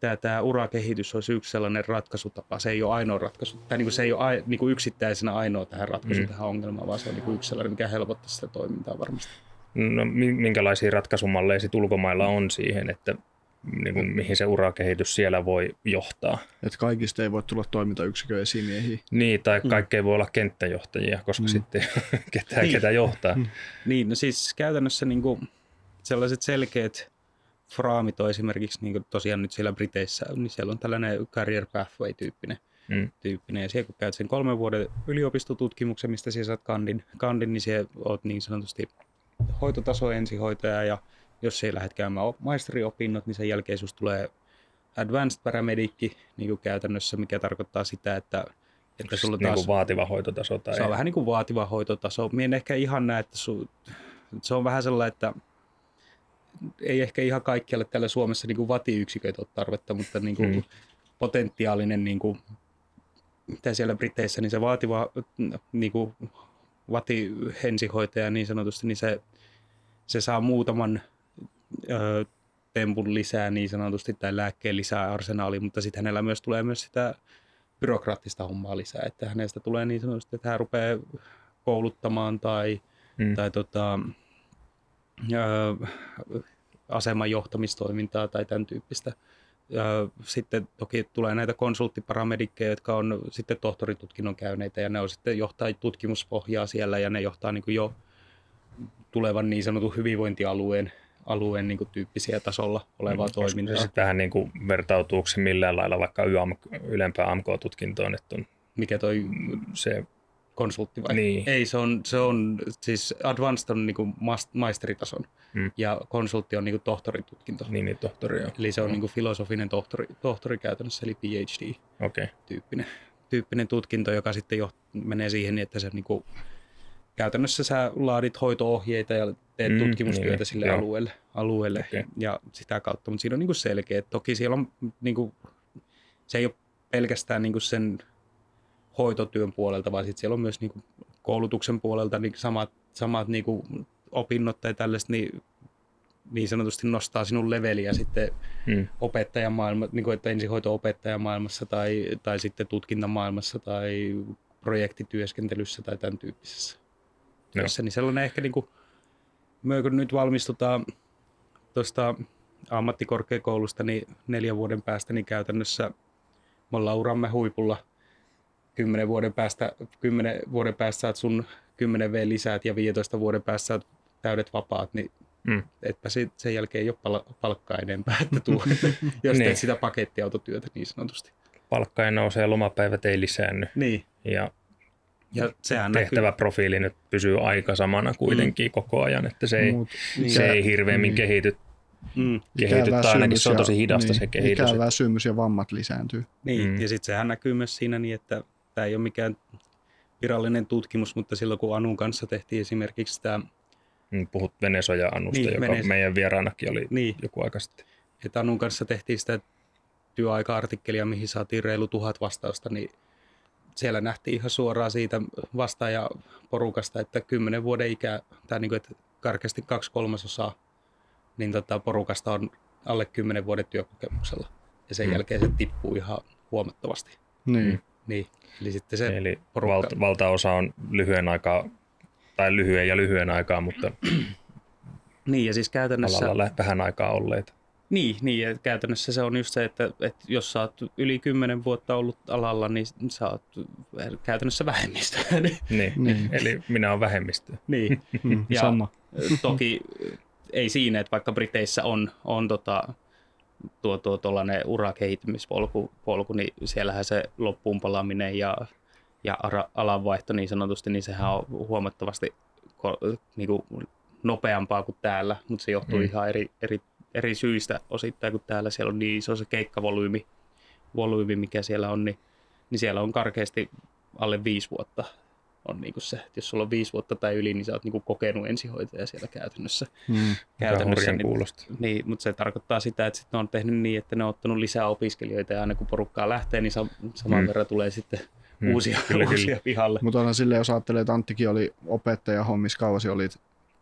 tämä, tämä urakehitys olisi yksi sellainen ratkaisutapa. Se ei ole ainoa ratkaisu, tai niin kuin se ei ole niin kuin yksittäisenä ainoa tähän ratkaisu mm. tähän ongelmaan, vaan se on niin kuin yksi sellainen, mikä helpottaa sitä toimintaa varmasti no, minkälaisia ratkaisumalleja sit ulkomailla on siihen, että niin kuin, mihin se urakehitys siellä voi johtaa. Että kaikista ei voi tulla toimintayksikön esimiehiä. Niin, tai mm. kaikki ei voi olla kenttäjohtajia, koska mm. sitten ketään niin. ketä johtaa. Mm. Niin, no siis käytännössä niin kuin sellaiset selkeät fraamit on esimerkiksi niin kuin tosiaan nyt siellä Briteissä, niin siellä on tällainen career pathway-tyyppinen. Mm. tyyppinen. Ja siellä kun käyt sen kolmen vuoden yliopistotutkimuksen, mistä siellä saat kandin, kandin niin siellä oot niin sanotusti hoitotaso ensihoitaja ja jos ei lähdet käymään maisteriopinnot, niin sen jälkeen sinusta tulee advanced paramedikki niin kuin käytännössä, mikä tarkoittaa sitä, että että sulla taas, niin kuin vaativa hoitotaso? Tai se on vähän niin kuin vaativa hoitotaso. Minä en ehkä ihan näe, että su, se on vähän sellainen, että ei ehkä ihan kaikkialle täällä Suomessa niin kuin vatiyksiköitä ole tarvetta, mutta niin kuin hmm. potentiaalinen, niin kuin, mitä siellä Briteissä, niin se vaativa niin kuin vati ensihoitaja niin sanotusti, niin se, se saa muutaman ö, tempun lisää niin sanotusti tai lääkkeen lisää arsenaaliin, mutta sitten hänellä myös tulee myös sitä byrokraattista hommaa lisää, että hänestä tulee niin sanotusti, että hän rupeaa kouluttamaan tai, mm. tai tota, aseman johtamistoimintaa tai tämän tyyppistä. Sitten toki tulee näitä konsulttiparamedikkejä, jotka on sitten tohtoritutkinnon käyneitä ja ne on sitten johtaa tutkimuspohjaa siellä ja ne johtaa niin kuin jo tulevan niin sanotun hyvinvointialueen alueen niin kuin, tyyppisiä tasolla olevaa Mm, toimintaa. Sitten vähän niin kuin vertautuuko se millään lailla vaikka YAM, ylempään AMK-tutkintoon, että on Mikä toi se, konsultti vai? Niin. Ei, se on, se on siis advanced on niin kuin maisteritason Mm. ja konsultti on niin kuin tohtoritutkinto. niin, niin tohtori on. Eli se on niin kuin filosofinen tohtori, tohtori käytännössä, eli PhD. Okei, okay. tyyppinen, tyyppinen tutkinto, joka sitten jo menee siihen, niin että se niin kuin, käytännössä sä laadit hoitoohjeita ja teet Mm, mm, tutkimustyötä niin, sille joo. alueelle, alueelle Okei. ja sitä kautta, mutta siinä on niin kuin selkeä. Toki siellä on, niin kuin, se ei ole pelkästään niin kuin sen hoitotyön puolelta, vaan sitten siellä on myös niin kuin koulutuksen puolelta niin samat, samat niin kuin opinnot tai tällaiset, niin, niin sanotusti nostaa sinun leveliä sitten hmm. opettajamaailma, niin kuin, että ensihoito-opettajamaailmassa tai, tai sitten tutkintamaailmassa tai projektityöskentelyssä tai tämän tyyppisessä työssä. Niin sellainen ehkä niin kuin, me kun nyt valmistutaan tuosta ammattikorkeakoulusta niin neljän vuoden päästä, niin käytännössä me ollaan uramme huipulla. Kymmenen vuoden päästä, kymmenen vuoden päästä saat sun 10 V lisäät ja 15 vuoden päästä saat täydet vapaat, niin Mm. etpä sit, sen jälkeen ei ole pal- palkkaa enempää, että tuu, jos Niin. teet sitä pakettiautotyötä niin sanotusti. palkka ei nouse ja lomapäivät ei lisäänny. Niin, Ja ja sehän näkyy. tehtäväprofiili nyt pysyy aika samana kuitenkin mm. koko ajan, että se ei, Mut Niin. se ei hirveämmin niin. kehity, Mm, kehity tai ainakin väsymys se on tosi hidasta niin, se kehitys. Ikä, väsymys ja vammat lisääntyy. niin, Mm. mm. ja sitten sehän näkyy myös siinä niin, että tämä ei ole mikään virallinen tutkimus, mutta silloin kun Anun kanssa tehtiin esimerkiksi tämä, Mm, Puhut Venesoja-Annusta, Niin, joka Venes- meidän vieraanakin oli niin, joku aika sitten. että Anun kanssa tehtiin sitä työaika-artikkelia, mihin saatiin reilu tuhat vastausta, niin siellä nähtiin ihan suoraan siitä vastaajaporukasta, että kymmenen vuoden ikä, tai niin kuin, että karkeasti kaksi kolmasosaa, niin tota, porukasta on alle kymmenen vuoden työkokemuksella. Ja sen Mm. mm. jälkeen se tippuu ihan huomattavasti. Niin. Niin, eli sitten se, Eli porukka- valta, valtaosa on lyhyen aikaa, tai lyhyen ja lyhyen aikaa, mutta niin ja siis käytännössä, alalla vähän aikaa olleita. niin, niin, ja käytännössä se on just se, että, että jos sä oot yli kymmenen vuotta ollut alalla, niin sä oot käytännössä vähemmistö. niin, Niin. Niin. Eli minä olen vähemmistö. niin. Mm, Ja- sama. toki ei siinä, että vaikka Briteissä on, on tota, tuo, tuo tuollainen urakehittymispolku, polku, niin siellähän se loppuun palaaminen ja, ja alanvaihto niin sanotusti, niin sehän on huomattavasti niin kuin nopeampaa kuin täällä, mutta se johtuu mm. ihan eri, eri, eri syistä osittain, kun täällä siellä on niin iso se keikkavolyymi, volyymi, mikä siellä on, niin, niin siellä on karkeasti alle viisi vuotta on niinku se, että jos sulla on viisi vuotta tai yli, niin sä oot niinku kokenut ensihoitaja siellä käytännössä. Mm. käytännössä niin, kuulosta. niin, mutta se tarkoittaa sitä, että sit ne on tehnyt niin, että ne on ottanut lisää opiskelijoita ja aina kun porukkaa lähtee, niin sa- saman Mm. verran tulee sitten Mm, uusia, kyllä, uusia kyllä. pihalle. Mutta onhan silleen, jos ajattelee, että Anttikin oli opettaja hommissa kauasi, oli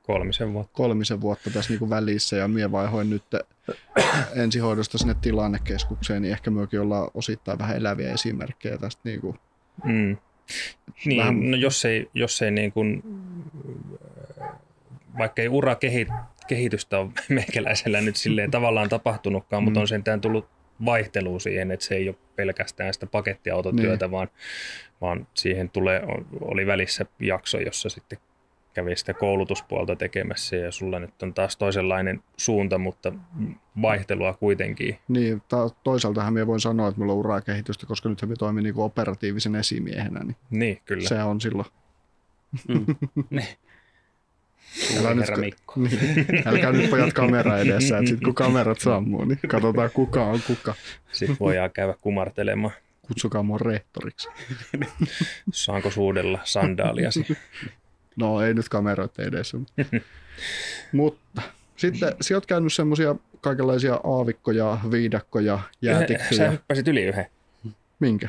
Kolmisen vuotta. kolmisen vuotta tässä niinku välissä ja mie vaihoin nyt ensihoidosta sinne tilannekeskukseen, niin ehkä myöskin ollaan osittain vähän eläviä esimerkkejä tästä. Niinku. Mm. Niin, Vähän- no jos ei, jos ei niin kuin, vaikka ei ura kehi, kehitystä ole meikäläisellä nyt silleen tavallaan tapahtunutkaan, mm. mutta on sentään tullut vaihtelua siihen, että se ei ole pelkästään sitä pakettiautotyötä, vaan, vaan siihen tulee, oli välissä jakso, jossa sitten kävi sitä koulutuspuolta tekemässä ja sulla nyt on taas toisenlainen suunta, mutta vaihtelua kuitenkin. Niin, ta- toisaaltahan minä voin sanoa, että mulla on uraa kehitystä, koska nyt minä toimin niinku operatiivisen esimiehenä, niin Niin, kyllä. se on silloin. Mm. Ne. Älä nyt, Mikko. niin, älkää nyt pojat kamera edessä, että sitten kun kamerat sammuu, niin katsotaan kuka on kuka. Sitten voidaan käydä kumartelemaan. Kutsukaa mua rehtoriksi. Saanko suudella sandaaliasi? No ei nyt kameroiden edessä. Mutta sitten sä oot käynyt semmosia kaikenlaisia aavikkoja, viidakkoja, Sä jäätikköjä. hyppäsit yli yhden. Minkä?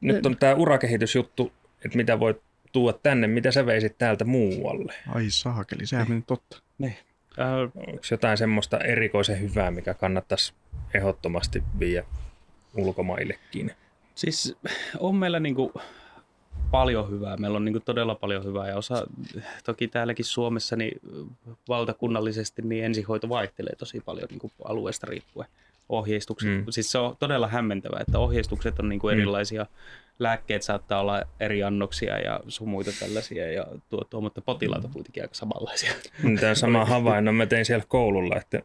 Nyt on tämä urakehitysjuttu, että mitä voit tuoda tänne, mitä sä veisit täältä muualle. Ai saakeli, sehän meni totta. Äh, Onko jotain semmoista erikoisen hyvää, mikä kannattaisi ehdottomasti viedä ulkomaillekin? Siis on meillä niinku paljon hyvää. Meillä on niinku todella paljon hyvää ja osa, toki täälläkin Suomessa niin valtakunnallisesti niin ensihoito vaihtelee tosi paljon niinku alueesta riippuen ohjeistukset. Mm. Mm. Siis se on todella hämmentävää, että ohjeistukset on niinku Mm. erilaisia lääkkeet saattaa olla eri annoksia ja sun muita tällaisia, ja tuo, tuo, mutta potilaat on kuitenkin aika samanlaisia. Tämä sama havainnon mä tein siellä koululla, että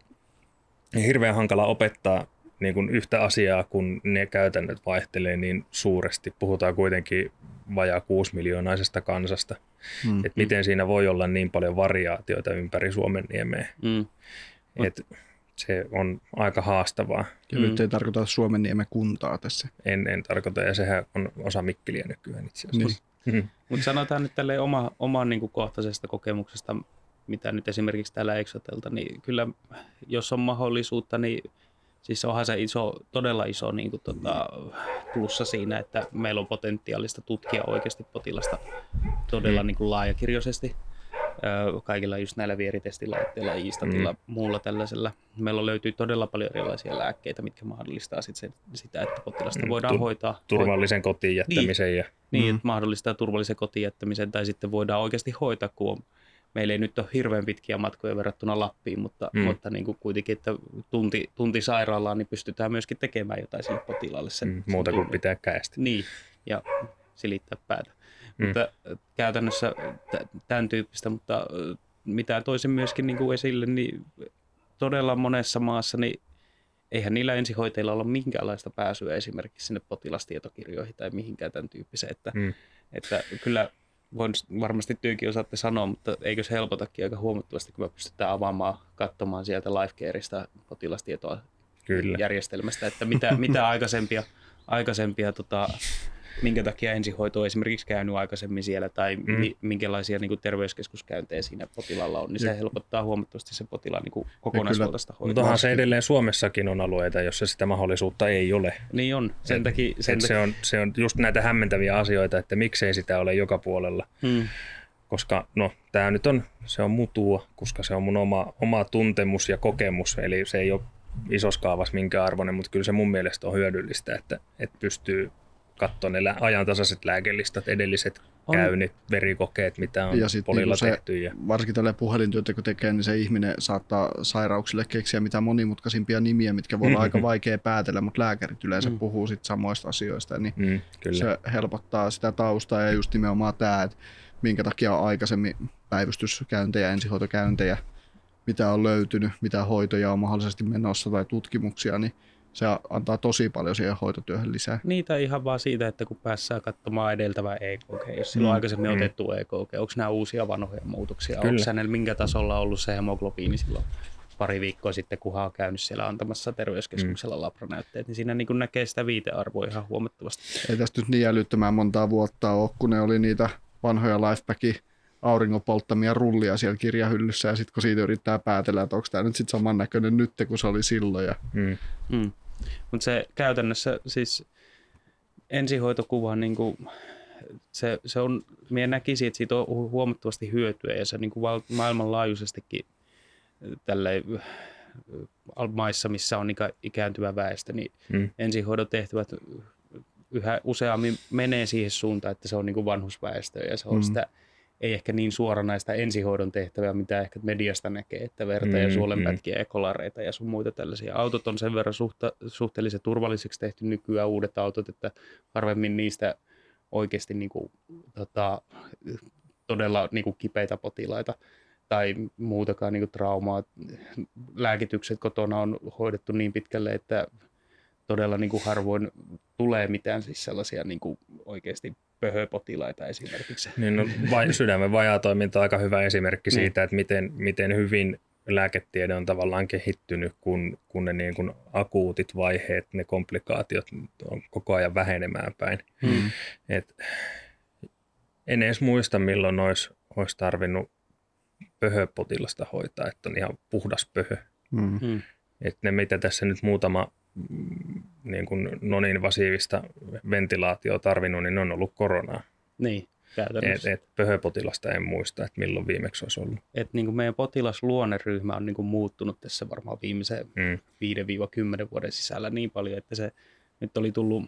hirveän hankala opettaa niin kuin yhtä asiaa, kun ne käytännöt vaihtelee niin suuresti. Puhutaan kuitenkin vajaa 6 miljoonaisesta kansasta. Mm. Että miten siinä voi olla niin paljon variaatioita ympäri Suomen niemeä. Mm. Et se on aika haastavaa. Ja mm. nyt ei tarkoita Suomen niemen kuntaa tässä. En, en tarkoita, ja sehän on osa Mikkeliä nykyään itse asiassa. Niin. Mm. Mutta sanotaan nyt tälleen oma, oman niin kuin kohtaisesta kokemuksesta, mitä nyt esimerkiksi täällä Exotelta, niin kyllä jos on mahdollisuutta, niin siis onhan se iso, todella iso niin kuin, tota, plussa siinä, että meillä on potentiaalista tutkia oikeasti potilasta todella mm. niin kuin laajakirjoisesti kaikilla just näillä vieritestilaitteilla, iistatilla, mm. muulla tällaisella. Meillä löytyy todella paljon erilaisia lääkkeitä, mitkä mahdollistaa sit sen, sitä, että potilasta mm, voidaan tu- hoitaa. Turvallisen kotiin jättämisen. Niin, ja... niin mm. että mahdollistaa turvallisen kotiin jättämisen tai sitten voidaan oikeasti hoitaa, kun on meillä ei nyt ole hirveän pitkiä matkoja verrattuna Lappiin, mutta, mm. mutta niin kuin kuitenkin, että tunti, tunti sairaalaan, niin pystytään myöskin tekemään jotain sille potilaalle. Sen, mm, muuta sen kuin pitää käesti. Niin, ja silittää päätä. Mm. Mutta käytännössä tämän tyyppistä, mutta mitä toisen myöskin niin kuin esille, niin todella monessa maassa, niin eihän niillä ensihoitajilla ole minkäänlaista pääsyä esimerkiksi sinne potilastietokirjoihin tai mihinkään tämän tyyppiseen. Että, mm. että kyllä voin varmasti tyykin osaatte sanoa, mutta eikö se helpotakin aika huomattavasti, kun me pystytään avaamaan, katsomaan sieltä LifeCareista potilastietoa Kyllä. järjestelmästä, että mitä, mitä aikaisempia, aikaisempia tota, minkä takia ensihoito on esimerkiksi käynyt aikaisemmin siellä tai mm. mi, minkälaisia niin kuin terveyskeskuskäyntejä siinä potilaalla on, niin se helpottaa huomattavasti sen potilaan niin kokonaisvaltaista hoitoa. Mutta onhan se edelleen Suomessakin on alueita, jossa sitä mahdollisuutta ei ole. Niin on. Sen takia, sen takia. Se, on, se on just näitä hämmentäviä asioita, että miksei sitä ole joka puolella. Mm. Koska no, tämä nyt on, se on mutua, koska se on mun oma, oma tuntemus ja kokemus, eli se ei ole isossa kaavassa minkä arvoinen, mutta kyllä se mun mielestä on hyödyllistä, että, että pystyy katsoa ne ajantasaiset lääkelistat, edelliset on. käynnit, verikokeet, mitä on ja sit polilla niin se, tehty. Ja... Varsinkin tällä puhelintyötä kun tekee, niin se ihminen saattaa sairauksille keksiä mitä monimutkaisimpia nimiä, mitkä voi olla aika vaikea päätellä, mutta lääkärit yleensä mm. puhuu sit samoista asioista, niin mm, kyllä. se helpottaa sitä taustaa ja just nimenomaan tämä, että minkä takia on aikaisemmin päivystyskäyntejä, ensihoitokäyntejä, mitä on löytynyt, mitä hoitoja on mahdollisesti menossa tai tutkimuksia, niin se antaa tosi paljon siihen hoitotyöhön lisää. Niitä ihan vaan siitä, että kun päässään katsomaan edeltävä EKG, jos silloin mm. aikaisemmin mm. otettu EKG, onko nämä uusia vanhoja muutoksia, Kyllä. onko hänellä minkä tasolla ollut se hemoglobiini silloin pari viikkoa sitten, kun hän on käynyt siellä antamassa terveyskeskuksella mm. labranäytteet, niin siinä niin kuin näkee sitä viitearvoa ihan huomattavasti. Ei tästä nyt niin älyttömän montaa vuotta ole, kun ne oli niitä vanhoja lifebacki auringon polttamia rullia siellä kirjahyllyssä ja sitten kun siitä yrittää päätellä, että onko tämä nyt sitten samannäköinen nyt kuin se oli silloin. Ja... Mm. Mm. Mutta se käytännössä siis ensihoitokuva, niin kuin, se, se on, minä näkisin, että siitä on huomattavasti hyötyä ja se niin kuin maailmanlaajuisestikin tälle maissa, missä on ikääntyvä väestö, niin mm. ensihoidon tehtävät yhä useammin menee siihen suuntaan, että se on niin kuin vanhusväestöä ja se on mm. sitä ei ehkä niin suoranaista ensihoidon tehtävää, mitä ehkä mediasta näkee, että verta mm, ja suolenpätkiä mm. ja kolareita ja sun muita tällaisia. Autot on sen verran suhta, suhteellisen turvalliseksi tehty nykyään uudet autot, että harvemmin niistä oikeasti niin kuin, tota, todella niin kuin kipeitä potilaita tai muutakaan niin kuin traumaa. Lääkitykset kotona on hoidettu niin pitkälle, että todella niin kuin harvoin tulee mitään siis sellaisia niin kuin oikeasti pöhöpotilaita esimerkiksi. Niin no, vai, sydämen vajaatoiminta on aika hyvä esimerkki niin. siitä, että miten, miten hyvin lääketiede on tavallaan kehittynyt, kun, kun ne niin kuin akuutit vaiheet, ne komplikaatiot on koko ajan vähenemään päin. Hmm. Et en edes muista, milloin olisi, olisi tarvinnut pöhöpotilasta hoitaa, että on ihan puhdas pöhö. Hmm. Et ne, mitä tässä nyt muutama niin kuin non-invasiivista ventilaatioa tarvinnut, niin ne on ollut koronaa. Niin, käytännössä. Et, et pöhöpotilasta en muista, että milloin viimeksi olisi ollut. Et niin kuin meidän potilasluonneryhmä on niin kuin muuttunut tässä varmaan viimeisen mm. 5-10 vuoden sisällä niin paljon, että se nyt oli tullut,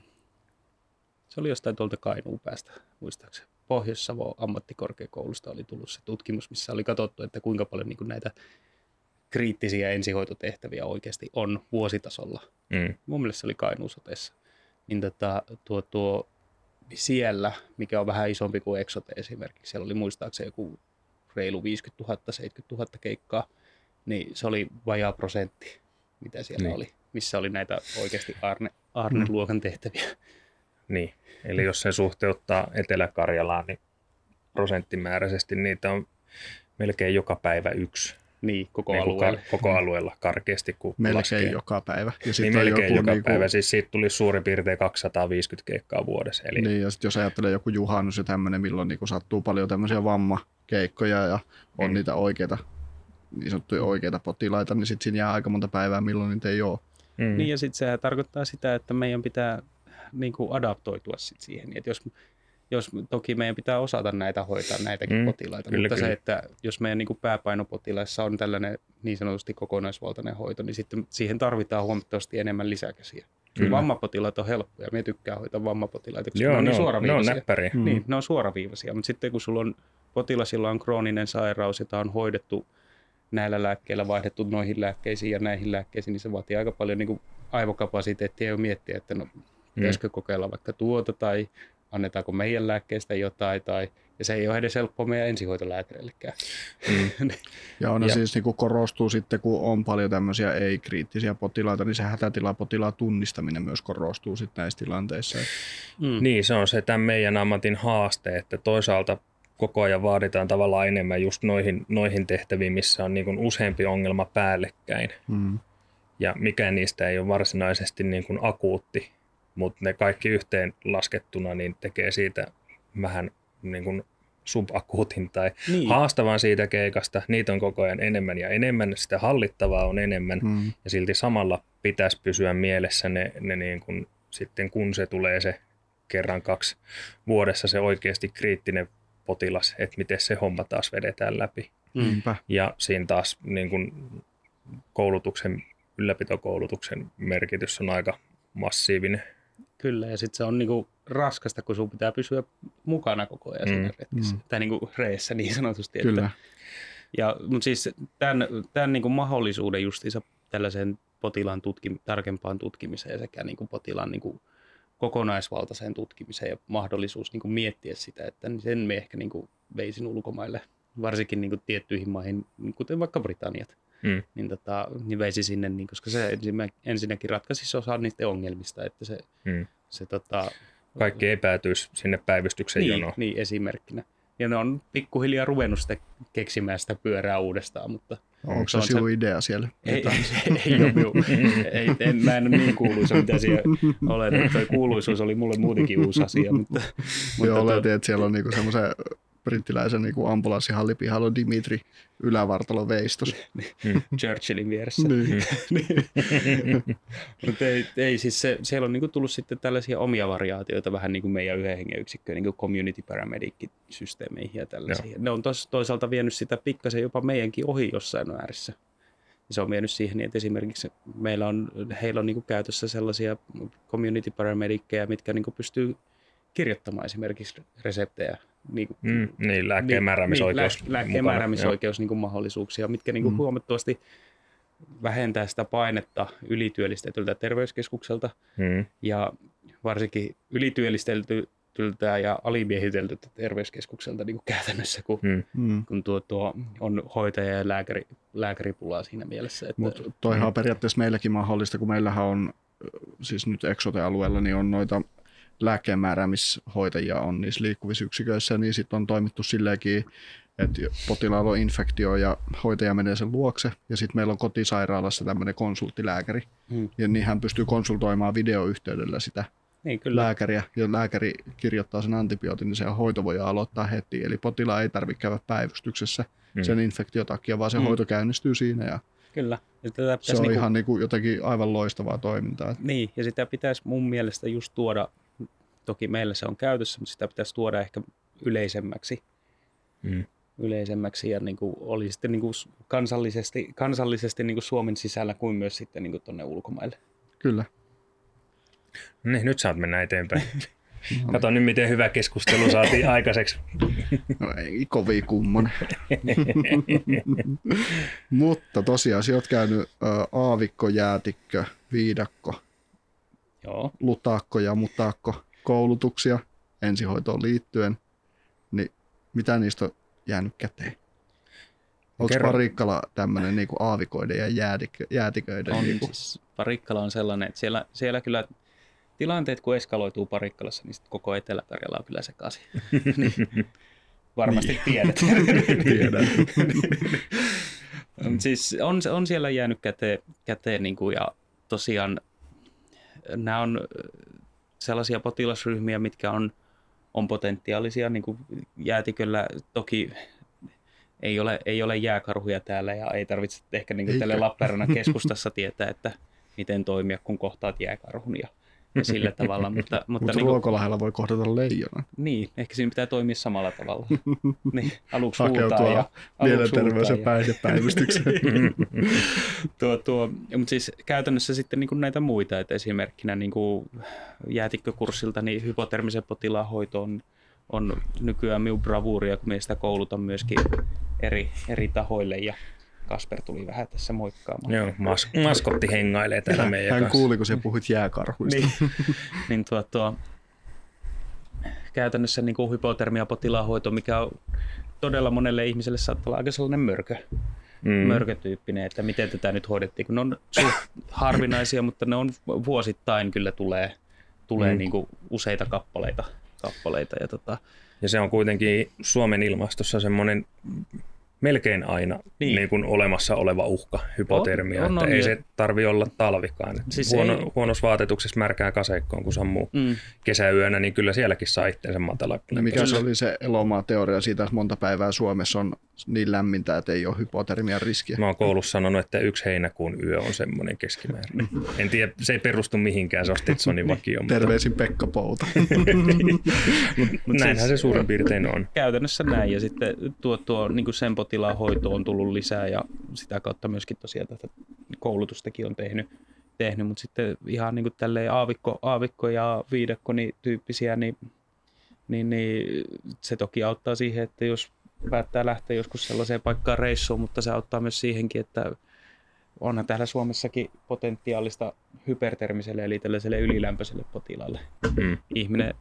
se oli jostain tuolta Kainuun päästä, muistaakseni. Pohjois-Savo ammattikorkeakoulusta oli tullut se tutkimus, missä oli katsottu, että kuinka paljon niin kuin näitä kriittisiä ensihoitotehtäviä oikeasti on vuositasolla. Mm. Mun mielestä se oli Kainuusoteessa. Niin tota, tuo, tuo siellä, mikä on vähän isompi kuin Exote esimerkiksi, siellä oli muistaakseni joku reilu 50 000, 70 000 keikkaa, niin se oli vajaa prosentti, mitä siellä Niin. niin. oli, missä oli näitä oikeasti Arne, Arne-luokan tehtäviä. Niin, eli jos sen suhteuttaa Etelä-Karjalaan, niin prosenttimääräisesti niitä on melkein joka päivä yksi. Niin, koko niin kuin alueella. Kar- koko alueella karkeasti, kun Melkein laskee. joka päivä. Ja sit Niin melkein joku joka niinku- päivä. Siis siitä tuli suurin piirtein 250 keikkaa vuodessa. Eli Niin, ja sit jos ajattelee joku juhannus ja tämmöinen, milloin niinku sattuu paljon tämmöisiä vammakeikkoja ja on Mm. niitä oikeita, niin sanottuja oikeita potilaita, niin sitten siinä jää aika monta päivää, milloin niitä ei ole. mm, Niin ja sitten sehän tarkoittaa sitä, että meidän pitää niin kuin adaptoitua sit siihen. Niin, että jos, jos toki meidän pitää osata näitä hoitaa, näitäkin Mm, mm, potilaita, kyllä, mutta kyllä. se, että jos meidän niin kuin pääpainopotilaissa on tällainen niin sanotusti kokonaisvaltainen hoito, niin sitten siihen tarvitaan huomattavasti enemmän lisäkäsiä. Kyllä. Vammapotilaat on helppoja. Minä tykkään hoitaa vammapotilaita, koska Joo, ne on ne niin on, ne on suoraviivaisia. Mm. Niin, ne on suoraviivaisia, mutta sitten kun sulla on potilas, jolla on krooninen sairaus, jota on hoidettu näillä lääkkeillä, vaihdettu noihin lääkkeisiin ja näihin lääkkeisiin, niin se vaatii aika paljon niin kuin aivokapasiteettia jo miettiä, että no, pitäisikö kokeilla vaikka tuota tai annetaanko meidän lääkkeestä jotain tai ja se ei ole edes helppoa meidän ensihoitolääkärillekään. Mm. Ja on Ja- siis niinku korostuu sitten, kun on paljon tämmöisiä ei-kriittisiä potilaita, niin se hätätilapotilaan tunnistaminen myös korostuu sitten näissä tilanteissa. Mm. Niin, se on se tämän meidän ammatin haaste, että toisaalta koko ajan vaaditaan tavallaan enemmän just noihin, noihin tehtäviin, missä on niin kuin useampi ongelma päällekkäin. Mm. Ja mikään niistä ei ole varsinaisesti niin kuin akuutti, mutta ne kaikki yhteen laskettuna niin tekee siitä vähän niin kuin subakuutin tai Niin. haastavan siitä keikasta. Niitä on koko ajan enemmän ja enemmän, sitä hallittavaa on enemmän Mm. ja silti samalla pitäisi pysyä mielessä ne, ne niin kuin, sitten kun se tulee se kerran kaksi vuodessa se oikeasti kriittinen potilas, että miten se homma taas vedetään läpi. Niinpä. Ja siinä taas niin kuin koulutuksen, ylläpitokoulutuksen merkitys on aika massiivinen. Kyllä, ja sitten se on niinku raskasta, kun sun pitää pysyä mukana koko ajan Mm. siinä retkessä. Mm. Tai niinku reessä niin sanotusti. Kyllä. Että, ja, mutta siis tämän, tämän niinku mahdollisuuden justiinsa tällaiseen potilaan tutkim, tarkempaan tutkimiseen sekä niinku potilaan niinku kokonaisvaltaiseen tutkimiseen ja mahdollisuus niinku miettiä sitä, että sen me ehkä niinku veisin ulkomaille, varsinkin niinku tiettyihin maihin, kuten vaikka Britanniat Mm. niin, tota, niin veisi sinne, niin, koska se ensinnäkin ratkaisisi osa niiden ongelmista, että se, Mm. se tota, Kaikki ei päätyisi sinne päivystyksen niin, jonoon. niin, esimerkkinä. Ja ne on pikkuhiljaa ruvennut sitä keksimään sitä pyörää uudestaan, mutta Onko Se se on sinun se- idea siellä? ei, ei ole minun. Ei, en, mä en ole niin kuuluisa, mitä siellä olen. Toi kuuluisuus oli mulle muutenkin uusi asia, mutta, Joo, mutta oletin, että siellä on niinku semmoisen brittiläisen niinku ambulanssihallin pihalla on Dimitri ylävartalon veistos. Churchillin vieressä. niin. Niin. Mutta ei, ei siis se, siellä on niinku tullut sitten tällaisia omia variaatioita vähän niin kuin meidän yhden hengen yksikköön, niin kuin community paramedic-systeemeihin ja tällaisia. Ne on tos, toisaalta vienyt sitä pikkasen jopa meidänkin ohi jossain määrissä. Se on vienyt siihen, että esimerkiksi meillä on, heillä on niinku käytössä sellaisia community paramedickejä, mitkä niinku pystyy kirjoittamaan esimerkiksi reseptejä. Niin, Mm, niin, lääkkeen määräämisoikeus. Niin, lää, lääkkeen mukana. määräämisoikeus niin mahdollisuuksia, mitkä niin kuin Mm. huomattavasti vähentää sitä painetta ylityöllistetyltä terveyskeskukselta. Mm. ja varsinkin ylityöllistetyltä ja alimiehiteltyltä terveyskeskukselta niin kuin käytännössä, kun, Mm. Mm. kun tuo, tuo on hoitaja ja lääkäri, lääkäripulaa siinä mielessä. Että, Mutta toihan on periaatteessa meilläkin mahdollista, kun meillähän on, siis nyt Exote-alueella, niin on noita lääkkeenmääräämishoitajia on niissä liikkuvissa yksiköissä, niin sitten on toimittu silleenkin, että potilaalla on infektio ja hoitaja menee sen luokse, ja sitten meillä on kotisairaalassa tämmöinen konsulttilääkäri, Mm. ja niin hän pystyy konsultoimaan videoyhteydellä sitä niin, kyllä. lääkäriä, ja lääkäri kirjoittaa sen antibiootin, niin se hoito voi aloittaa heti, eli potilaan ei tarvitse käydä päivystyksessä Mm. sen infektion takia, vaan se Mm. hoito käynnistyy siinä, ja kyllä. Ja tätä se on niinku- ihan niin kuin jotenkin aivan loistavaa toimintaa. Niin, ja sitä pitäisi mun mielestä just tuoda, toki meillä se on käytössä, mutta sitä pitäisi tuoda ehkä yleisemmäksi, Mm. yleisemmäksi ja niin kuin oli sitten niin kuin kansallisesti, kansallisesti niin kuin Suomen sisällä kuin myös sitten niin kuin tuonne ulkomaille. Kyllä. Niin, nyt saat mennä eteenpäin. Kato nyt, miten hyvä keskustelu saatiin aikaiseksi. No ei kovin kummonen. Mutta tosiaan, sä oot käynyt aavikko, jäätikkö, viidakko, Joo, lutakko ja mutakko koulutuksia. ensihoitoon liittyen, niin mitä niistä on jäänyt käteen? Onko Kerro. Parikkala tämmöinen niinku aavikoiden ja jäätikö, jäätiköiden? On niinku? siis, Parikkala on sellainen, että siellä, siellä kyllä tilanteet kun eskaloituu Parikkalassa, niin sit koko Etelä-Karjala on kyllä sekaisin. niin, varmasti niin. tiedät. Tiedän. Siis on, on siellä jäänyt käteen, käteen niin kuin, ja tosiaan nämä on sellaisia potilasryhmiä, mitkä on, on potentiaalisia. Niin kuin jäätiköllä toki ei ole, ei ole jääkarhuja täällä ja ei tarvitse ehkä niin kuin tälle. Lappeenrannan keskustassa tietää, että miten toimia, kun kohtaat jääkarhun ja, ja sillä tavalla. Mutta, mutta Mutta niin Ruokolahdella voi kohdata leijonan. niin, ehkä siinä pitää toimia samalla tavalla. niin, aluksi Hakeutua ja mielenterveys- ja päihdepäivystykseen. tuo, tuo, mutta siis käytännössä sitten niin kuin näitä muita, että esimerkkinä niin kuin jäätikkökurssilta niin hypotermisen potilaan hoito on, on nykyään minun bravuuria, kun minä sitä koulutan myöskin eri, eri tahoille ja Kasper tuli vähän tässä moikkaamaan. Joo, mas- maskotti hengailee täällä meidän Hän kanssa. kuuli, kun sä puhuit jääkarhuista. Niin, niin tuo, tuo, käytännössä niin kuin hypotermia potilaanhoito, mikä on todella monelle ihmiselle saattaa olla aika sellainen mörkö, Mm. mörkötyyppinen, että miten tätä nyt hoidettiin, kun ne on suht harvinaisia, mutta ne on vuosittain kyllä tulee, tulee mm. niin kuin useita kappaleita, kappaleita ja tota, Ja se on kuitenkin Suomen ilmastossa semmoinen melkein aina niin. Niin. Kuin olemassa oleva uhka, hypotermia. On, on, että on, ei ja- se tarvi olla talvikaan. Siis Huono, ei- Huonossa vaatetuksessa märkää kaseikkoon, kun sammuu mm, kesäyönä, niin kyllä sielläkin saa itseensä matala. Mikä se oli se Elomaa teoria siitä, että monta päivää Suomessa on niin lämmintä, että ei ole hypotermian riskiä. Mä oon koulussa sanonut, että yksi heinäkuun yö on semmoinen keskimäärin. En tiedä, se ei perustu mihinkään, se on Stetsonin vakio. mutta Terveisin Pekka Pouta. Näinhän siis- se suurin piirtein on. käytännössä näin ja sitten tuo, tuo niin potilaan hoito on tullut lisää ja sitä kautta myöskin tosiaan tätä koulutustakin on tehnyt, tehnyt mutta sitten ihan niin kuin tälleen aavikko, aavikko ja viidakko niin tyyppisiä, niin, niin, niin, se toki auttaa siihen, että jos päättää lähteä joskus sellaiseen paikkaan reissuun, mutta se auttaa myös siihenkin, että onhan täällä Suomessakin potentiaalista hypertermiselle eli tällaiselle ylilämpöiselle potilaalle Mm. ihminen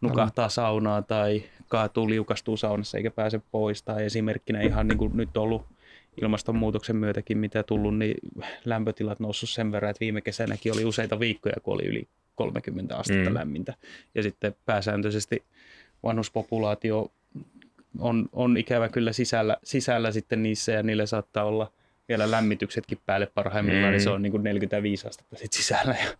nukahtaa saunaan tai kaatuu, liukastuu saunassa eikä pääse pois. Tai esimerkkinä ihan niin kuin nyt on ollut ilmastonmuutoksen myötäkin, mitä tullut, niin lämpötilat noussut sen verran, että viime kesänäkin oli useita viikkoja, kun oli yli 30 astetta mm. lämmintä. Ja sitten pääsääntöisesti vanhuspopulaatio on, on ikävä kyllä sisällä, sisällä sitten niissä ja niillä saattaa olla vielä lämmityksetkin päälle parhaimmillaan, Mm. mm. niin se on niin kuin 45 astetta sit sisällä. Ja,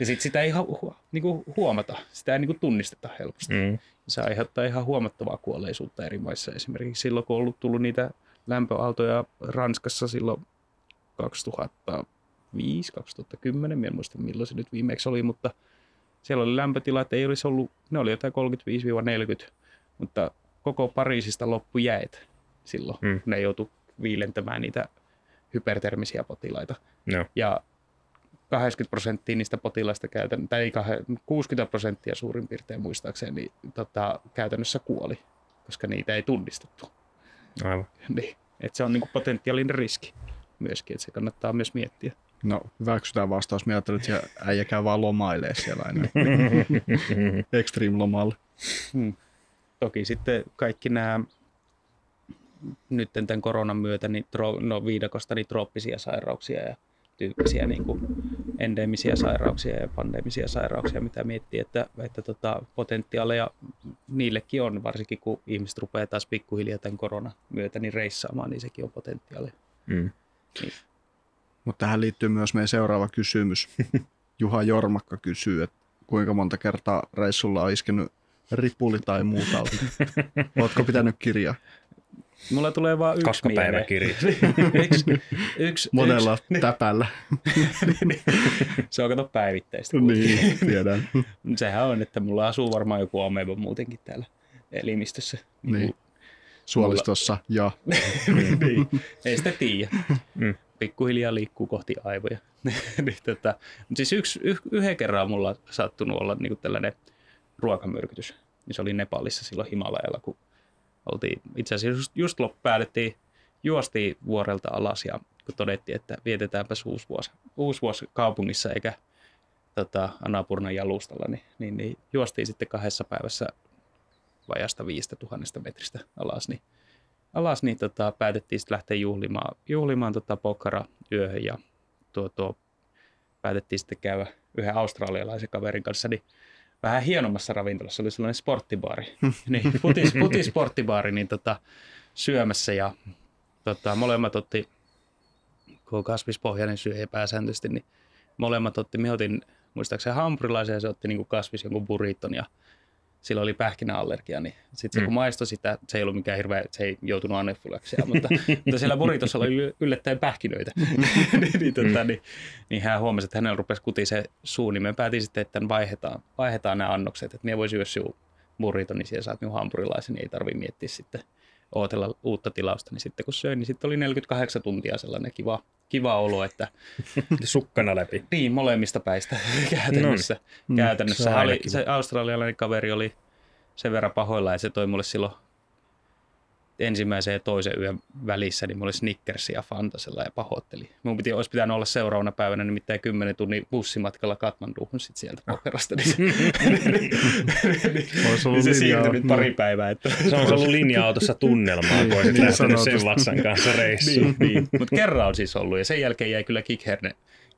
ja sitten sitä ei hu- hu- niin kuin huomata, sitä ei niin kuin tunnisteta helposti. Mm. Se aiheuttaa ihan huomattavaa kuolleisuutta eri maissa. Esimerkiksi silloin, kun on ollut tullut niitä lämpöaaltoja Ranskassa silloin 2005, 2010, en muista milloin se nyt viimeksi oli, mutta siellä oli lämpötila, että ei olisi ollut, ne oli jotain 35-40, mutta koko Pariisista loppu jäät silloin, Mm. mm. ne joutui viilentämään niitä hypertermisiä potilaita. Joo. Ja 80 prosenttia niistä potilaista käytän, tai ei kahde- 60 prosenttia suurin piirtein muistaakseni niin, tota, käytännössä kuoli, koska niitä ei tunnistettu. Aivan. Niin. Et se on niinku potentiaalinen riski myöskin, että se kannattaa myös miettiä. No, hyväksytään vastaus. Mä ajattelin, että äijä käy vaan lomailee siellä aina. Extreme-lomalle. Hmm. Toki sitten kaikki nämä nyt tämän koronan myötä niin tro, no viidakosta niin trooppisia sairauksia ja tyyppisiä niin kuin endemisiä sairauksia ja pandemisia sairauksia, mitä miettii, että, että tota, potentiaaleja niillekin on, varsinkin kun ihmiset rupeaa taas pikkuhiljaa tämän koronan myötä niin reissaamaan, niin sekin on potentiaali. Mm. Mutta tähän liittyy myös meidän seuraava kysymys. Juha Jormakka kysyy, että kuinka monta kertaa reissulla on iskenyt ripuli tai muu tauti. Oletko pitänyt kirjaa? Mulla tulee vaan yksi mieleen. Kaskapäiväkirja. yksi, yksi, Monella yksi, täpällä. se on kato päivittäistä. niin, tiedän. Sehän on, että mulla asuu varmaan joku ameba muutenkin täällä elimistössä. Niin. Suolistossa ja niin. Ei sitä tiedä. Mm. Pikkuhiljaa liikkuu kohti aivoja. niin, tota, siis yksi, y, yhden kerran on mulla sattunut olla niinku tällainen ruokamyrkytys. Niin se oli Nepalissa silloin Himalajalla, kun oltiin itse asiassa just, just lop, päätettiin, juostiin vuorelta alas ja kun todettiin, että vietetäänpäs uusi vuosi, uusi vuosi kaupungissa eikä tota, Anapurnan jalustalla, niin, niin, niin juostiin sitten kahdessa päivässä vajasta viistä tuhannesta metristä alas, niin, alas, niin tota, päätettiin sitten lähteä juhlimaan, juhlimaan tota Pokhara yöhön ja tuo, tuo, päätettiin sitten käydä yhden australialaisen kaverin kanssa, niin vähän hienommassa ravintolassa, oli sellainen sporttibaari, niin, putis, putis sporttibaari, niin tota, syömässä ja tota, molemmat otti, kun kasvispohjainen syö pääsääntöisesti, niin molemmat otti, me otin muistaakseni hampurilaisen ja se otti niin kuin kasvis jonkun burriton ja sillä oli pähkinäallergia, niin sitten mm. kun maistoi sitä, se ei ollut mikään hirveä, se ei joutunut anefylaksia, mutta, mutta siellä burritossa oli yllättäen pähkinöitä. niin, niin, tota, niin, niin, hän huomasi, että hänellä rupesi kutisee suu, niin me päätin sitten, että vaihdetaan, vaihdetaan nämä annokset, että minä voisin syödä burrito, niin siellä saat minun hampurilaisen, niin ei tarvitse miettiä sitten ootella uutta tilausta, niin sitten kun söin, niin sitten oli 48 tuntia sellainen kiva, kiva olo, että... Sukkana läpi. Niin, molemmista päistä käytännössä. No, käytännössä. Se, oli, se australialainen kaveri oli sen verran pahoilla, että se toi mulle silloin ensimmäisen ja toisen yön välissä, niin mulla oli Snickersia ja Fantasella ja pahoitteli. Mun piti, olisi pitänyt olla seuraavana päivänä nimittäin 10 tunnin bussimatkalla Katmanduhun sit sieltä. Pokerasta. Niin, niin se siirtyi nyt pari päivää. Että... Se on ollut linja-autossa tunnelmaa, kun olisit niin, lähtenyt sen vatsan kanssa reissuun. niin, niin. Mutta kerran on siis ollut ja sen jälkeen jäi kyllä kikherne,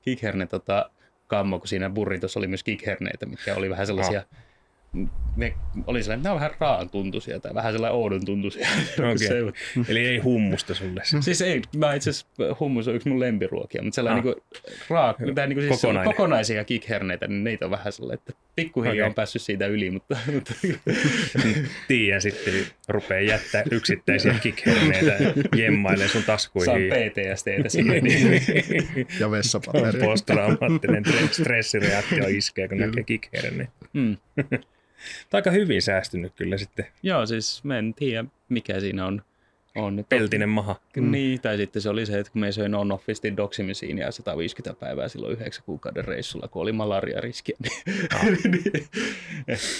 kikherne tota, kammo, kun siinä burritossa oli myös kikherneitä, mitkä oli vähän sellaisia... Ah ne oli sellainen, ne on vähän raan tuntuisia tai vähän sellainen oudon tuntuisia. Okay. Eli ei hummusta sulle. Siis ei, mä itse asiassa hummus on yksi mun lempiruokia, mutta sellainen ah. niin raa, tai niin siis kokonaisia kikherneitä, niin neitä on vähän sellainen, että pikkuhiljaa okay. on päässyt siitä yli, mutta... mutta... Tiiä sitten rupeaa jättää yksittäisiä kikherneitä jemmailemaan sun taskuihin. Saan PTSDtä siihen. ja vessapaperia. Posttraumaattinen stressireaktio iskee, kun näkee kikherneitä. Mm. Aika hyvin säästynyt kyllä sitten. Joo, siis mä en tiedä mikä siinä on. on Peltinen maha. Mm. Niin, tai sitten se oli se, että kun me söin on offistin doksimisiin ja 150 päivää silloin yhdeksän kuukauden reissulla, kun oli malaria-riski. Niin, ah. niin,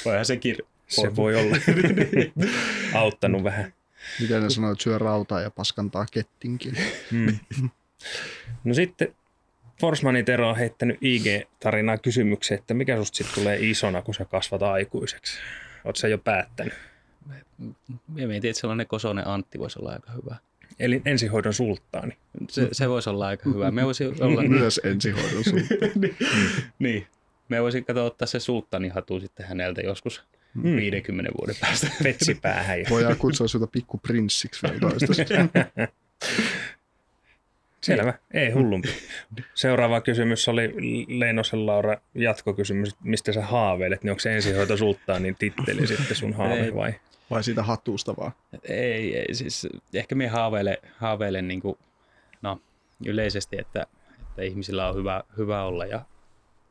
voihan sekin... Se voi olla auttanut vähän. Miten ne sanoo, että syö rautaa ja paskantaa kettinkin. Mm. No sitten Forsmanin Tero on heittänyt IG-tarinaa kysymykseen, että mikä susta sitten tulee isona, kun sä kasvat aikuiseksi? Oletko sä jo päättänyt? Mä mietin, että sellainen Kosonen Antti voisi olla aika hyvä. Eli ensihoidon sulttaani. Se, se voisi olla aika hyvä. Me voisi olla... Myös ensihoidon sulttaani. niin. niin. Me voisin katsoa ottaa se sulttaanihatu sitten häneltä joskus mm. 50 vuoden päästä. Vetsipäähän. Voidaan kutsua sinulta pikkuprinssiksi vielä toistaiseksi. Selvä, ei hullumpi. Seuraava kysymys oli Leinosen Laura jatkokysymys, mistä sä haaveilet, niin onko se ensihoito sulttaa niin titteli sitten sun haave vai? Vai siitä hatusta vaan? Ei, ei siis ehkä me haaveile, haaveilen niin kuin, no, yleisesti, että, että ihmisillä on hyvä, hyvä olla ja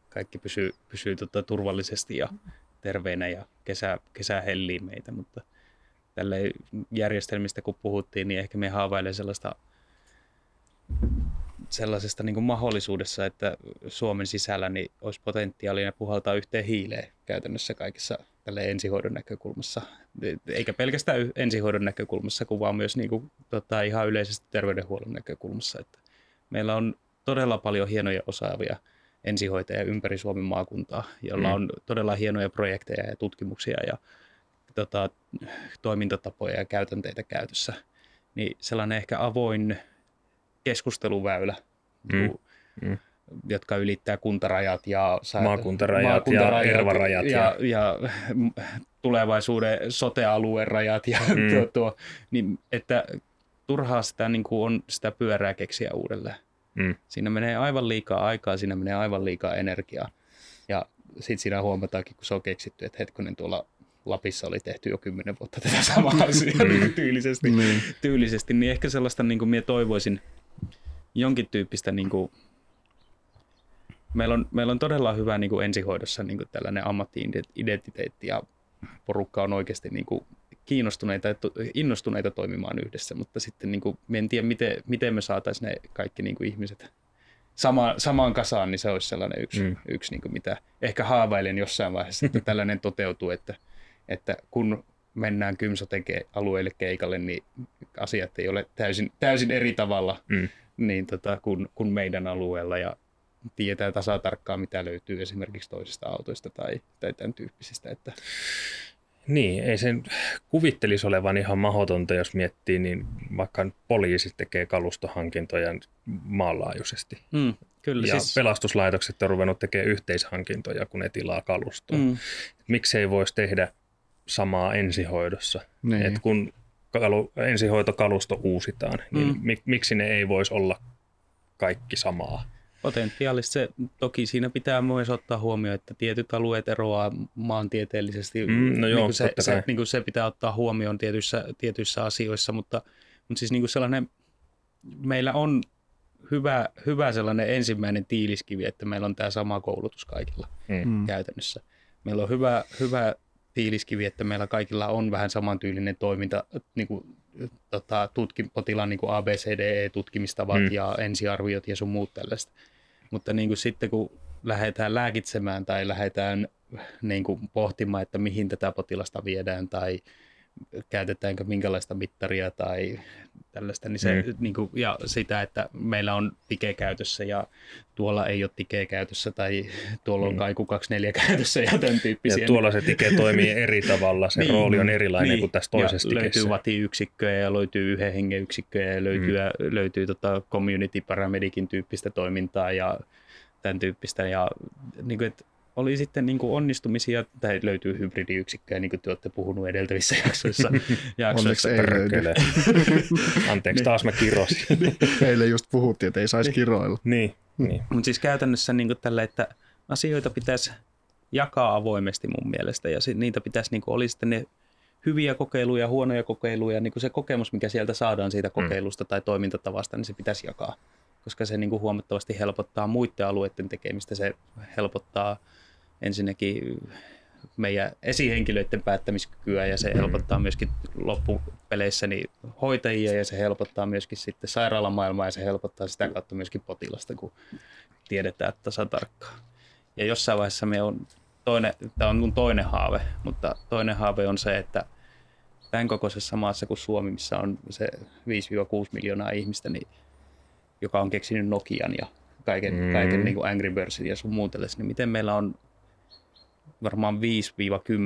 kaikki pysyy, pysyy tota, turvallisesti ja terveinä ja kesä, kesä hellii meitä, mutta tälle järjestelmistä kun puhuttiin, niin ehkä me haaveilen sellaista sellaisesta niin kuin mahdollisuudessa, että Suomen sisällä niin olisi potentiaalinen puhaltaa yhteen hiileen käytännössä kaikissa tälle ensihoidon näkökulmassa. Eikä pelkästään ensihoidon näkökulmassa, vaan myös niin kuin, tota, ihan yleisesti terveydenhuollon näkökulmassa. Että meillä on todella paljon hienoja osaavia ensihoitajia ympäri Suomen maakuntaa, joilla mm. on todella hienoja projekteja ja tutkimuksia ja tota, toimintatapoja ja käytänteitä käytössä. Niin sellainen ehkä avoin keskusteluväylä, mm. Mm. jotka ylittää kuntarajat ja maakuntarajat, maakuntarajat ja ervarajat. Ja, ja, ja tulevaisuuden sote-alueen rajat. Ja mm. tuo, tuo, niin, että turhaa sitä niin kuin on sitä pyörää keksiä uudelleen. Mm. Siinä menee aivan liikaa aikaa, siinä menee aivan liikaa energiaa. Ja sitten siinä huomataankin, kun se on keksitty, että hetkonen tuolla Lapissa oli tehty jo kymmenen vuotta tätä samaa asiaa niin tyylisesti, mm. tyylisesti, niin ehkä sellaista niin kuin minä toivoisin, jonkin tyyppistä, niin kuin, meillä, on, meillä on todella hyvä niin kuin ensihoidossa niin kuin tällainen ammattiidentiteetti ja porukka on oikeasti niin kuin kiinnostuneita ja innostuneita toimimaan yhdessä, mutta sitten niin kuin, en tiedä, miten, miten me saataisiin ne kaikki niin kuin ihmiset sama, samaan kasaan, niin se olisi sellainen yksi, mm. yksi niin kuin mitä ehkä haavailen jossain vaiheessa, että tällainen toteutuu, että, että kun mennään Kymsoten alueelle keikalle, niin asiat ei ole täysin, täysin eri tavalla mm niin tota, kuin, kuin meidän alueella ja tietää tasatarkkaan, mitä löytyy esimerkiksi toisista autoista tai, tai tämän tyyppisistä. Että... Niin, ei sen kuvittelisi olevan ihan mahdotonta, jos miettii, niin vaikka poliisi tekee kalustohankintoja maanlaajuisesti. Mm, kyllä, ja siis... pelastuslaitokset on ruvennut tekemään yhteishankintoja, kun ne tilaa kalustoa. Mm. Miksei voisi tehdä samaa ensihoidossa? Niin. Et kun kalu, ensihoitokalusto uusitaan, niin mm. mik, miksi ne ei voisi olla kaikki samaa? Potentiaalisesti se, toki siinä pitää myös ottaa huomioon, että tietyt alueet eroaa maantieteellisesti. Mm, no joo, niin se, se, niin kuin se pitää ottaa huomioon tietyissä, tietyissä asioissa, mutta, mutta siis niin kuin sellainen, meillä on hyvä, hyvä sellainen ensimmäinen tiiliskivi, että meillä on tämä sama koulutus kaikilla mm. mm. käytännössä. Meillä on hyvä, hyvä tiiliskivi, että meillä kaikilla on vähän samantyylinen toiminta, niin kuin, tota, tutki, potilaan niin ABCDE-tutkimistavat mm. ja ensiarviot ja sun muut tällaista. Mutta niin kuin sitten kun lähdetään lääkitsemään tai lähdetään niin kuin pohtimaan, että mihin tätä potilasta viedään tai käytetäänkö minkälaista mittaria tai tällaista, niin se, mm. niin kuin, ja sitä, että meillä on tike käytössä ja tuolla ei ole tike käytössä tai tuolla on mm. kaiku 24 käytössä ja tämän tyyppisiä. Ja tuolla se tike toimii eri tavalla, se niin, rooli on erilainen niin, kuin tässä toisessa ja löytyy vatiyksikköjä ja löytyy yhden hengen yksikköjä ja löytyy, mm. löytyy tota community paramedicin tyyppistä toimintaa ja tämän tyyppistä ja niin kuin, että oli sitten niin kuin onnistumisia, tai löytyy hybridiyksikköjä, niin kuin te olette puhunut edeltävissä jaksoissa. jaksoissa. ei löydy. Anteeksi, taas mä kirosin. Meille just puhuttiin, että ei saisi kiroilla. Niin. niin. Mutta siis käytännössä niin kuin tälle, että asioita pitäisi jakaa avoimesti mun mielestä, ja niitä pitäisi, niin kuin, oli sitten ne hyviä kokeiluja, huonoja kokeiluja, niin kuin se kokemus, mikä sieltä saadaan siitä mm. kokeilusta mm. tai toimintatavasta, niin se pitäisi jakaa, koska se niin kuin huomattavasti helpottaa muiden alueiden tekemistä, se helpottaa ensinnäkin meidän esihenkilöiden päättämiskykyä ja se mm. helpottaa myöskin loppupeleissä niin hoitajia ja se helpottaa myöskin sitten sairaalamaailmaa ja se helpottaa sitä kautta myöskin potilasta, kun tiedetään tasatarkkaan. Ja jossain vaiheessa me on toinen, tämä on mun toinen haave, mutta toinen haave on se, että tämän kokoisessa maassa kuin Suomi, missä on se 5-6 miljoonaa ihmistä, niin, joka on keksinyt Nokian ja kaiken, mm. kaiken niin kuin Angry Birdsin ja sun muun niin miten meillä on varmaan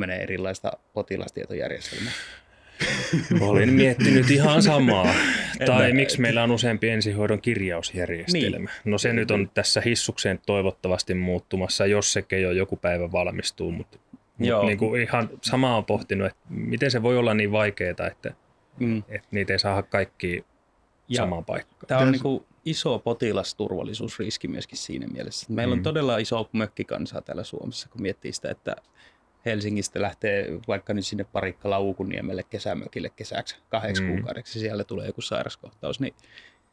5-10 erilaista potilastietojärjestelmää. Olin miettinyt ihan samaa. tai miksi meillä on useampi ensihoidon kirjausjärjestelmä. Niin. No se nyt on tässä hissukseen toivottavasti muuttumassa, jos se jo joku päivä valmistuu. Mutta mut niin kuin ihan samaa on pohtinut, että miten se voi olla niin vaikeaa, että, mm. että niitä ei saa kaikki samaan paikkaan. Tämä on niin kuin iso potilasturvallisuusriski myöskin siinä mielessä. Meillä on mm. todella iso mökkikansaa täällä Suomessa, kun miettii sitä, että Helsingistä lähtee vaikka nyt sinne Parikkala Uukuniemelle kesämökille kesäksi kahdeksi mm. kuukaudeksi, siellä tulee joku sairaskohtaus, niin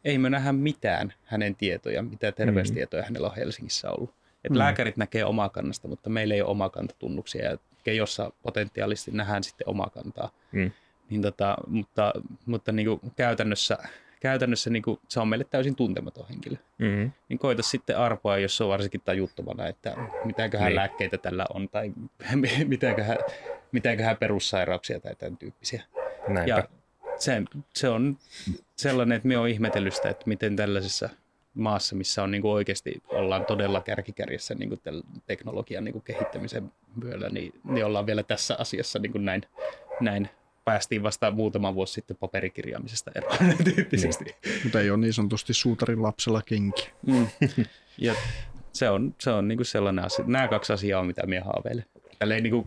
ei me nähdä mitään hänen tietoja, mitä terveystietoja mm. hänellä on Helsingissä ollut. Et mm. Lääkärit näkee omaa kannasta, mutta meillä ei ole omakantatunnuksia ja jossa potentiaalisesti nähdään sitten omakantaa. Mm. Niin tota, mutta mutta niin kuin käytännössä käytännössä niin kuin, se on meille täysin tuntematon henkilö. Mm-hmm. Niin koita sitten arpoa, jos se on varsinkin tajuttomana, että mitäköhän niin. lääkkeitä tällä on tai mitäköhän, mitäköhän perussairauksia tai tämän tyyppisiä. Näinpä. Ja se, se on sellainen, että me on ihmetellyt sitä, että miten tällaisessa maassa, missä on niin kuin oikeasti ollaan todella kärkikärjessä niin kuin teknologian niin kuin kehittämisen myöllä, niin, niin ollaan vielä tässä asiassa niin kuin näin, näin päästiin vasta muutama vuosi sitten paperikirjaamisesta eroon tyyppisesti. Niin. Mutta ei ole niin sanotusti suutarin lapsella kenki. Mm. Ja se on, se on niin kuin sellainen asia. Nämä kaksi asiaa on, mitä minä haaveilen. Tälleen niin kuin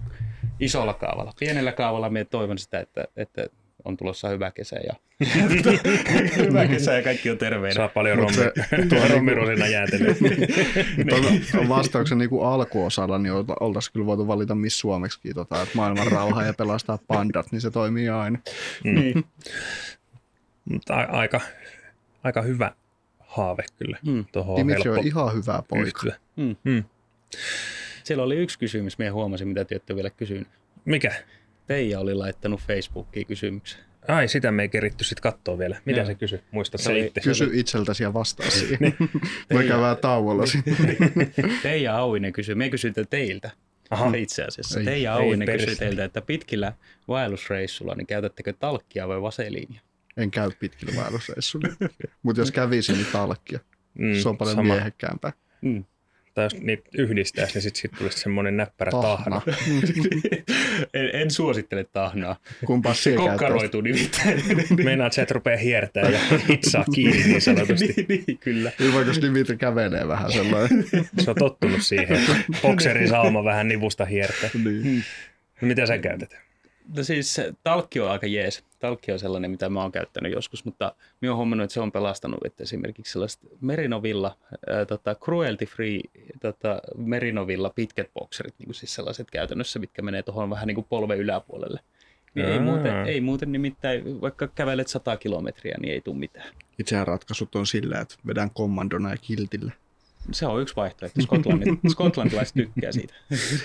isolla kaavalla. Pienellä kaavalla minä toivon sitä, että, että on tulossa hyvä kesä ja hyvä kesä ja kaikki on terveenä. Saa paljon rommirosina jäätelyä. niin. vastauksen niin kuin alkuosalla niin oltaisiin kyllä voitu valita missä suomeksi tota, että maailman rauha ja pelastaa pandat, niin se toimii aina. Mm. Niin. Mutta aika, aika hyvä haave kyllä. Mm. Dimitri on ihan hyvä poika. Mm. Mm. Siellä oli yksi kysymys, minä huomasin, mitä te olette vielä kysynyt. Mikä? Teija oli laittanut Facebookiin kysymyksen. Ai, sitä me ei keritty sitten katsoa vielä. Mitä Joo. se kysyi? Muistatko se itse? Kysy itseltäsi ja vastaa siihen. Me käydään tauolla Teija Auinen kysyi. Me kysytään teiltä. Aha. Itse asiassa. Ei. Teija Auinen kysyi teiltä, että pitkillä vaellusreissulla, niin käytättekö talkkia vai vaseliinia? En käy pitkillä vaellusreissulla. Mutta jos kävisin, niin talkkia. Mm, se on paljon sama. miehekkäämpää. Mm. Tai jos niitä yhdistäisi, niin sitten sit tulisi semmoinen näppärä tahna. Tahna. en, en suosittele tahnaa. Kumpa Se se kokkaroituu nimittäin. Meinaat, että et rupeaa hiertää ja hitsaa kiinni niin sanotusti. niin, niin, kyllä. Niin vaikka jos Dimitri kävelee vähän sellainen. Se on tottunut siihen, että bokserin sauma vähän nivusta hiertää. niin. Mitä sä käytät? No siis talkki on aika jees. Talkki on sellainen, mitä mä oon käyttänyt joskus, mutta mä oon huomannut, että se on pelastanut, että esimerkiksi sellaiset Merinovilla, ää, tota, cruelty free tota, Merinovilla pitkät bokserit, niin kuin siis sellaiset käytännössä, mitkä menee tuohon vähän niin kuin polven yläpuolelle. Niin ei muuten, ei muuten nimittäin, vaikka kävelet 100 kilometriä, niin ei tule mitään. Itsehän ratkaisut on sillä, että vedän kommandona ja kiltillä. Se on yksi vaihtoehto. Skotlannin, skotlantilaiset tykkää siitä.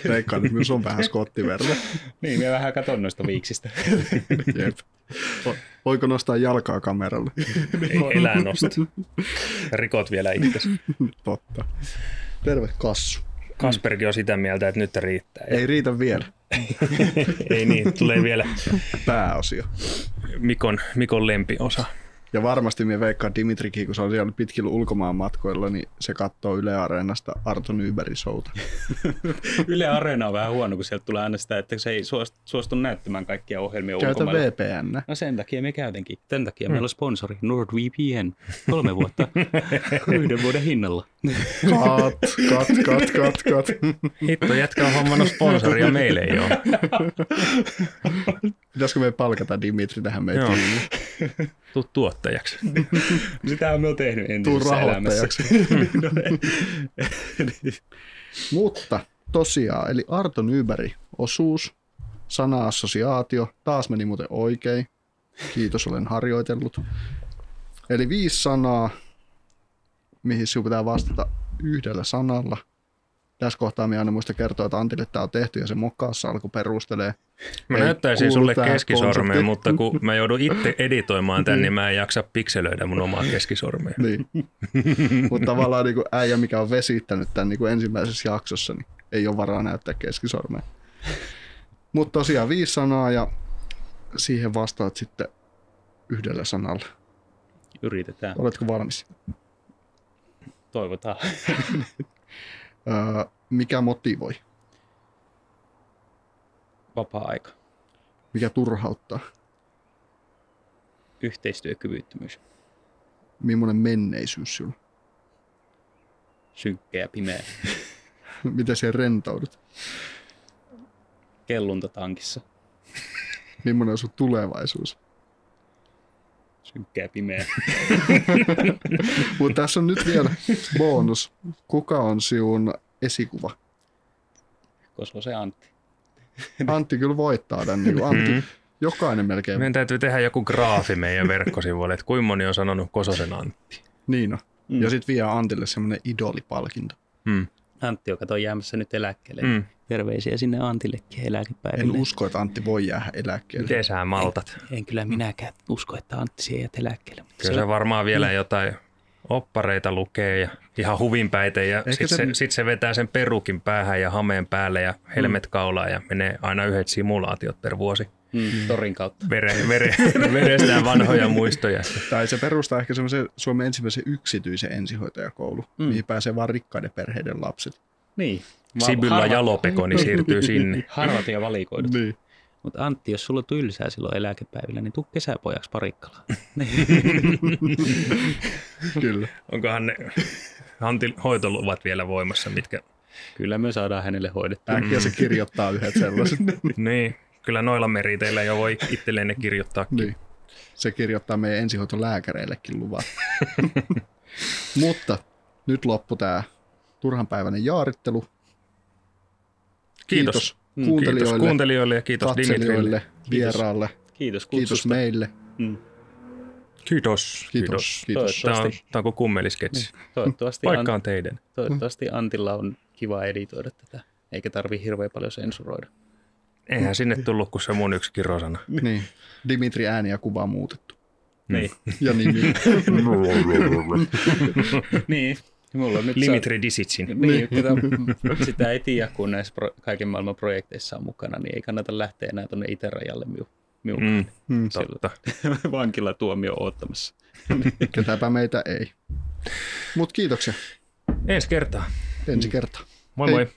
Veikkaan, että myös on vähän skottiverta. niin, mä vähän katson noista viiksistä. Jep. Vo- Voiko nostaa jalkaa kameralle? Ei elää nosta. Rikot vielä itsesi. Totta. Terve Kassu. Kasperkin on sitä mieltä, että nyt riittää. Ei riitä vielä. Ei niin, tulee vielä Pääosio. Mikon, Mikon lempiosa. Ja varmasti me veikkaan Dimitrikin, kun se on siellä pitkillä ulkomaan matkoilla, niin se katsoo Yle Areenasta Arto Nybergin showta. Yle Areena on vähän huono, kun sieltä tulee aina sitä, että se ei suostu, suostu näyttämään kaikkia ohjelmia Käytä ulkomailla. VPN. No sen takia me käytänkin. Sen takia meillä on sponsori NordVPN. Kolme vuotta yhden vuoden hinnalla. Kat, kat, kat, kat, kat. Hitto, jätkä on hommannut sponsoria, meille ei ole. Pitäisikö me palkata Dimitri tähän meidän tiimiin? Tuu tuottajaksi. Sitähän me on tehnyt entisessä elämässä. no. Mutta tosiaan, eli Arto Nyberg, osuus, sana-assosiaatio, taas meni muuten oikein. Kiitos, olen harjoitellut. Eli viisi sanaa, mihin sinun pitää vastata yhdellä sanalla. Tässä kohtaa minä aina muista kertoa, että Antille tämä on tehty ja se mokkaassa alkoi perustelee. Mä Ei näyttäisin sulle keskisormeen, mutta kun mä joudun itse editoimaan tän, niin mä en jaksa pikselöidä mun omaa keskisormea. Niin. Mutta tavallaan niin kuin äijä, mikä on vesittänyt tämän niin kuin ensimmäisessä jaksossa, niin ei ole varaa näyttää keskisormea. Mutta tosiaan viisi sanaa ja siihen vastaat sitten yhdellä sanalla. Yritetään. Oletko valmis? Toivotaan. Mikä motivoi? Vapaa-aika. Mikä turhauttaa? Yhteistyökyvyttömyys. Millainen menneisyys sinulla? Synkkä ja pimeä. Miten se rentoudut? Kellunta tankissa. Millainen on sun tulevaisuus? Pimeä. Mutta tässä on nyt vielä bonus. Kuka on sinun esikuva? Koska se Antti. Antti kyllä voittaa tämän. Niin Antti, Mm. jokainen melkein. Meidän täytyy tehdä joku graafi meidän verkkosivuille, että kuinka moni on sanonut Kososen Antti. Niin on. Mm. Ja sitten vie Antille semmoinen idolipalkinto. Mm. Antti, joka on jäämässä nyt eläkkeelle. Mm. Terveisiä sinne Antillekin En eläkepäiville. usko, että Antti voi jäädä eläkkeelle. Miten sä maltat? En kyllä minäkään usko, että Antti siihen jäät eläkkeelle. Mutta Kyllä se varmaan vielä jotain oppareita lukee ja ihan huvinpäitä ja sitten se- se, sit se vetää sen perukin päähän ja hameen päälle ja helmet kaulaan ja menee aina yhdet simulaatiot per vuosi. mm, torin kautta. Vere, vere, verestään vanhoja muistoja. Tai se perustaa ehkä semmoisen Suomen ensimmäisen yksityisen ensihoitajakoulu, mm. mihin pääsee vain rikkaiden perheiden lapset. Niin. Sibylla Harvat- Jalopekoni siirtyy sinne. Harvat ja valikoidut. Niin. Mutta Antti, jos sulla on tylsää silloin eläkepäivillä, niin tuu kesäpojaksi parikkalaan. Kyllä. Onkohan ne Antin hoitoluvat vielä voimassa, mitkä... Kyllä me saadaan hänelle hoidettua. Äkkiä se kirjoittaa yhdet sellaiset. Niin, kyllä noilla meriteillä jo voi itselleen ne kirjoittaa. niin. Se kirjoittaa meidän ensihoitolääkäreillekin luvat. Mutta nyt loppu tämä turhanpäiväinen jaarittelu. Kiitos. Kiitos Mm, kuuntelijoille, Kiitos kuuntelijoille ja kiitos Dimitrille. vieraalle. Kiitos Kiitos kutsusta. meille. Mm. Kiitos. Kiitos. Kiitos. Tämä on, tämä on kuin kummelisketsi. toivottavasti, Paikka An, on teidän. toivottavasti Antilla on kiva editoida tätä, eikä tarvi hirveän paljon sensuroida. Eihän sinne tullut kuin se mun yksi kirosana. Niin. Dimitri ääni ja kuva muutettu. Niin. Ja nimi. niin. Mulla on nyt Dimitri Disitsin. Niin, sitä, sitä ei tiedä, kun näissä pro, kaiken maailman projekteissa on mukana, niin ei kannata lähteä enää tuonne itärajalle miu, miu Mm, Hmm. totta. vankilatuomio oottamassa. Ketäpä meitä ei. Mut kiitoksia. Ensi kertaa. Ensi kertaa. Moi Hei. moi.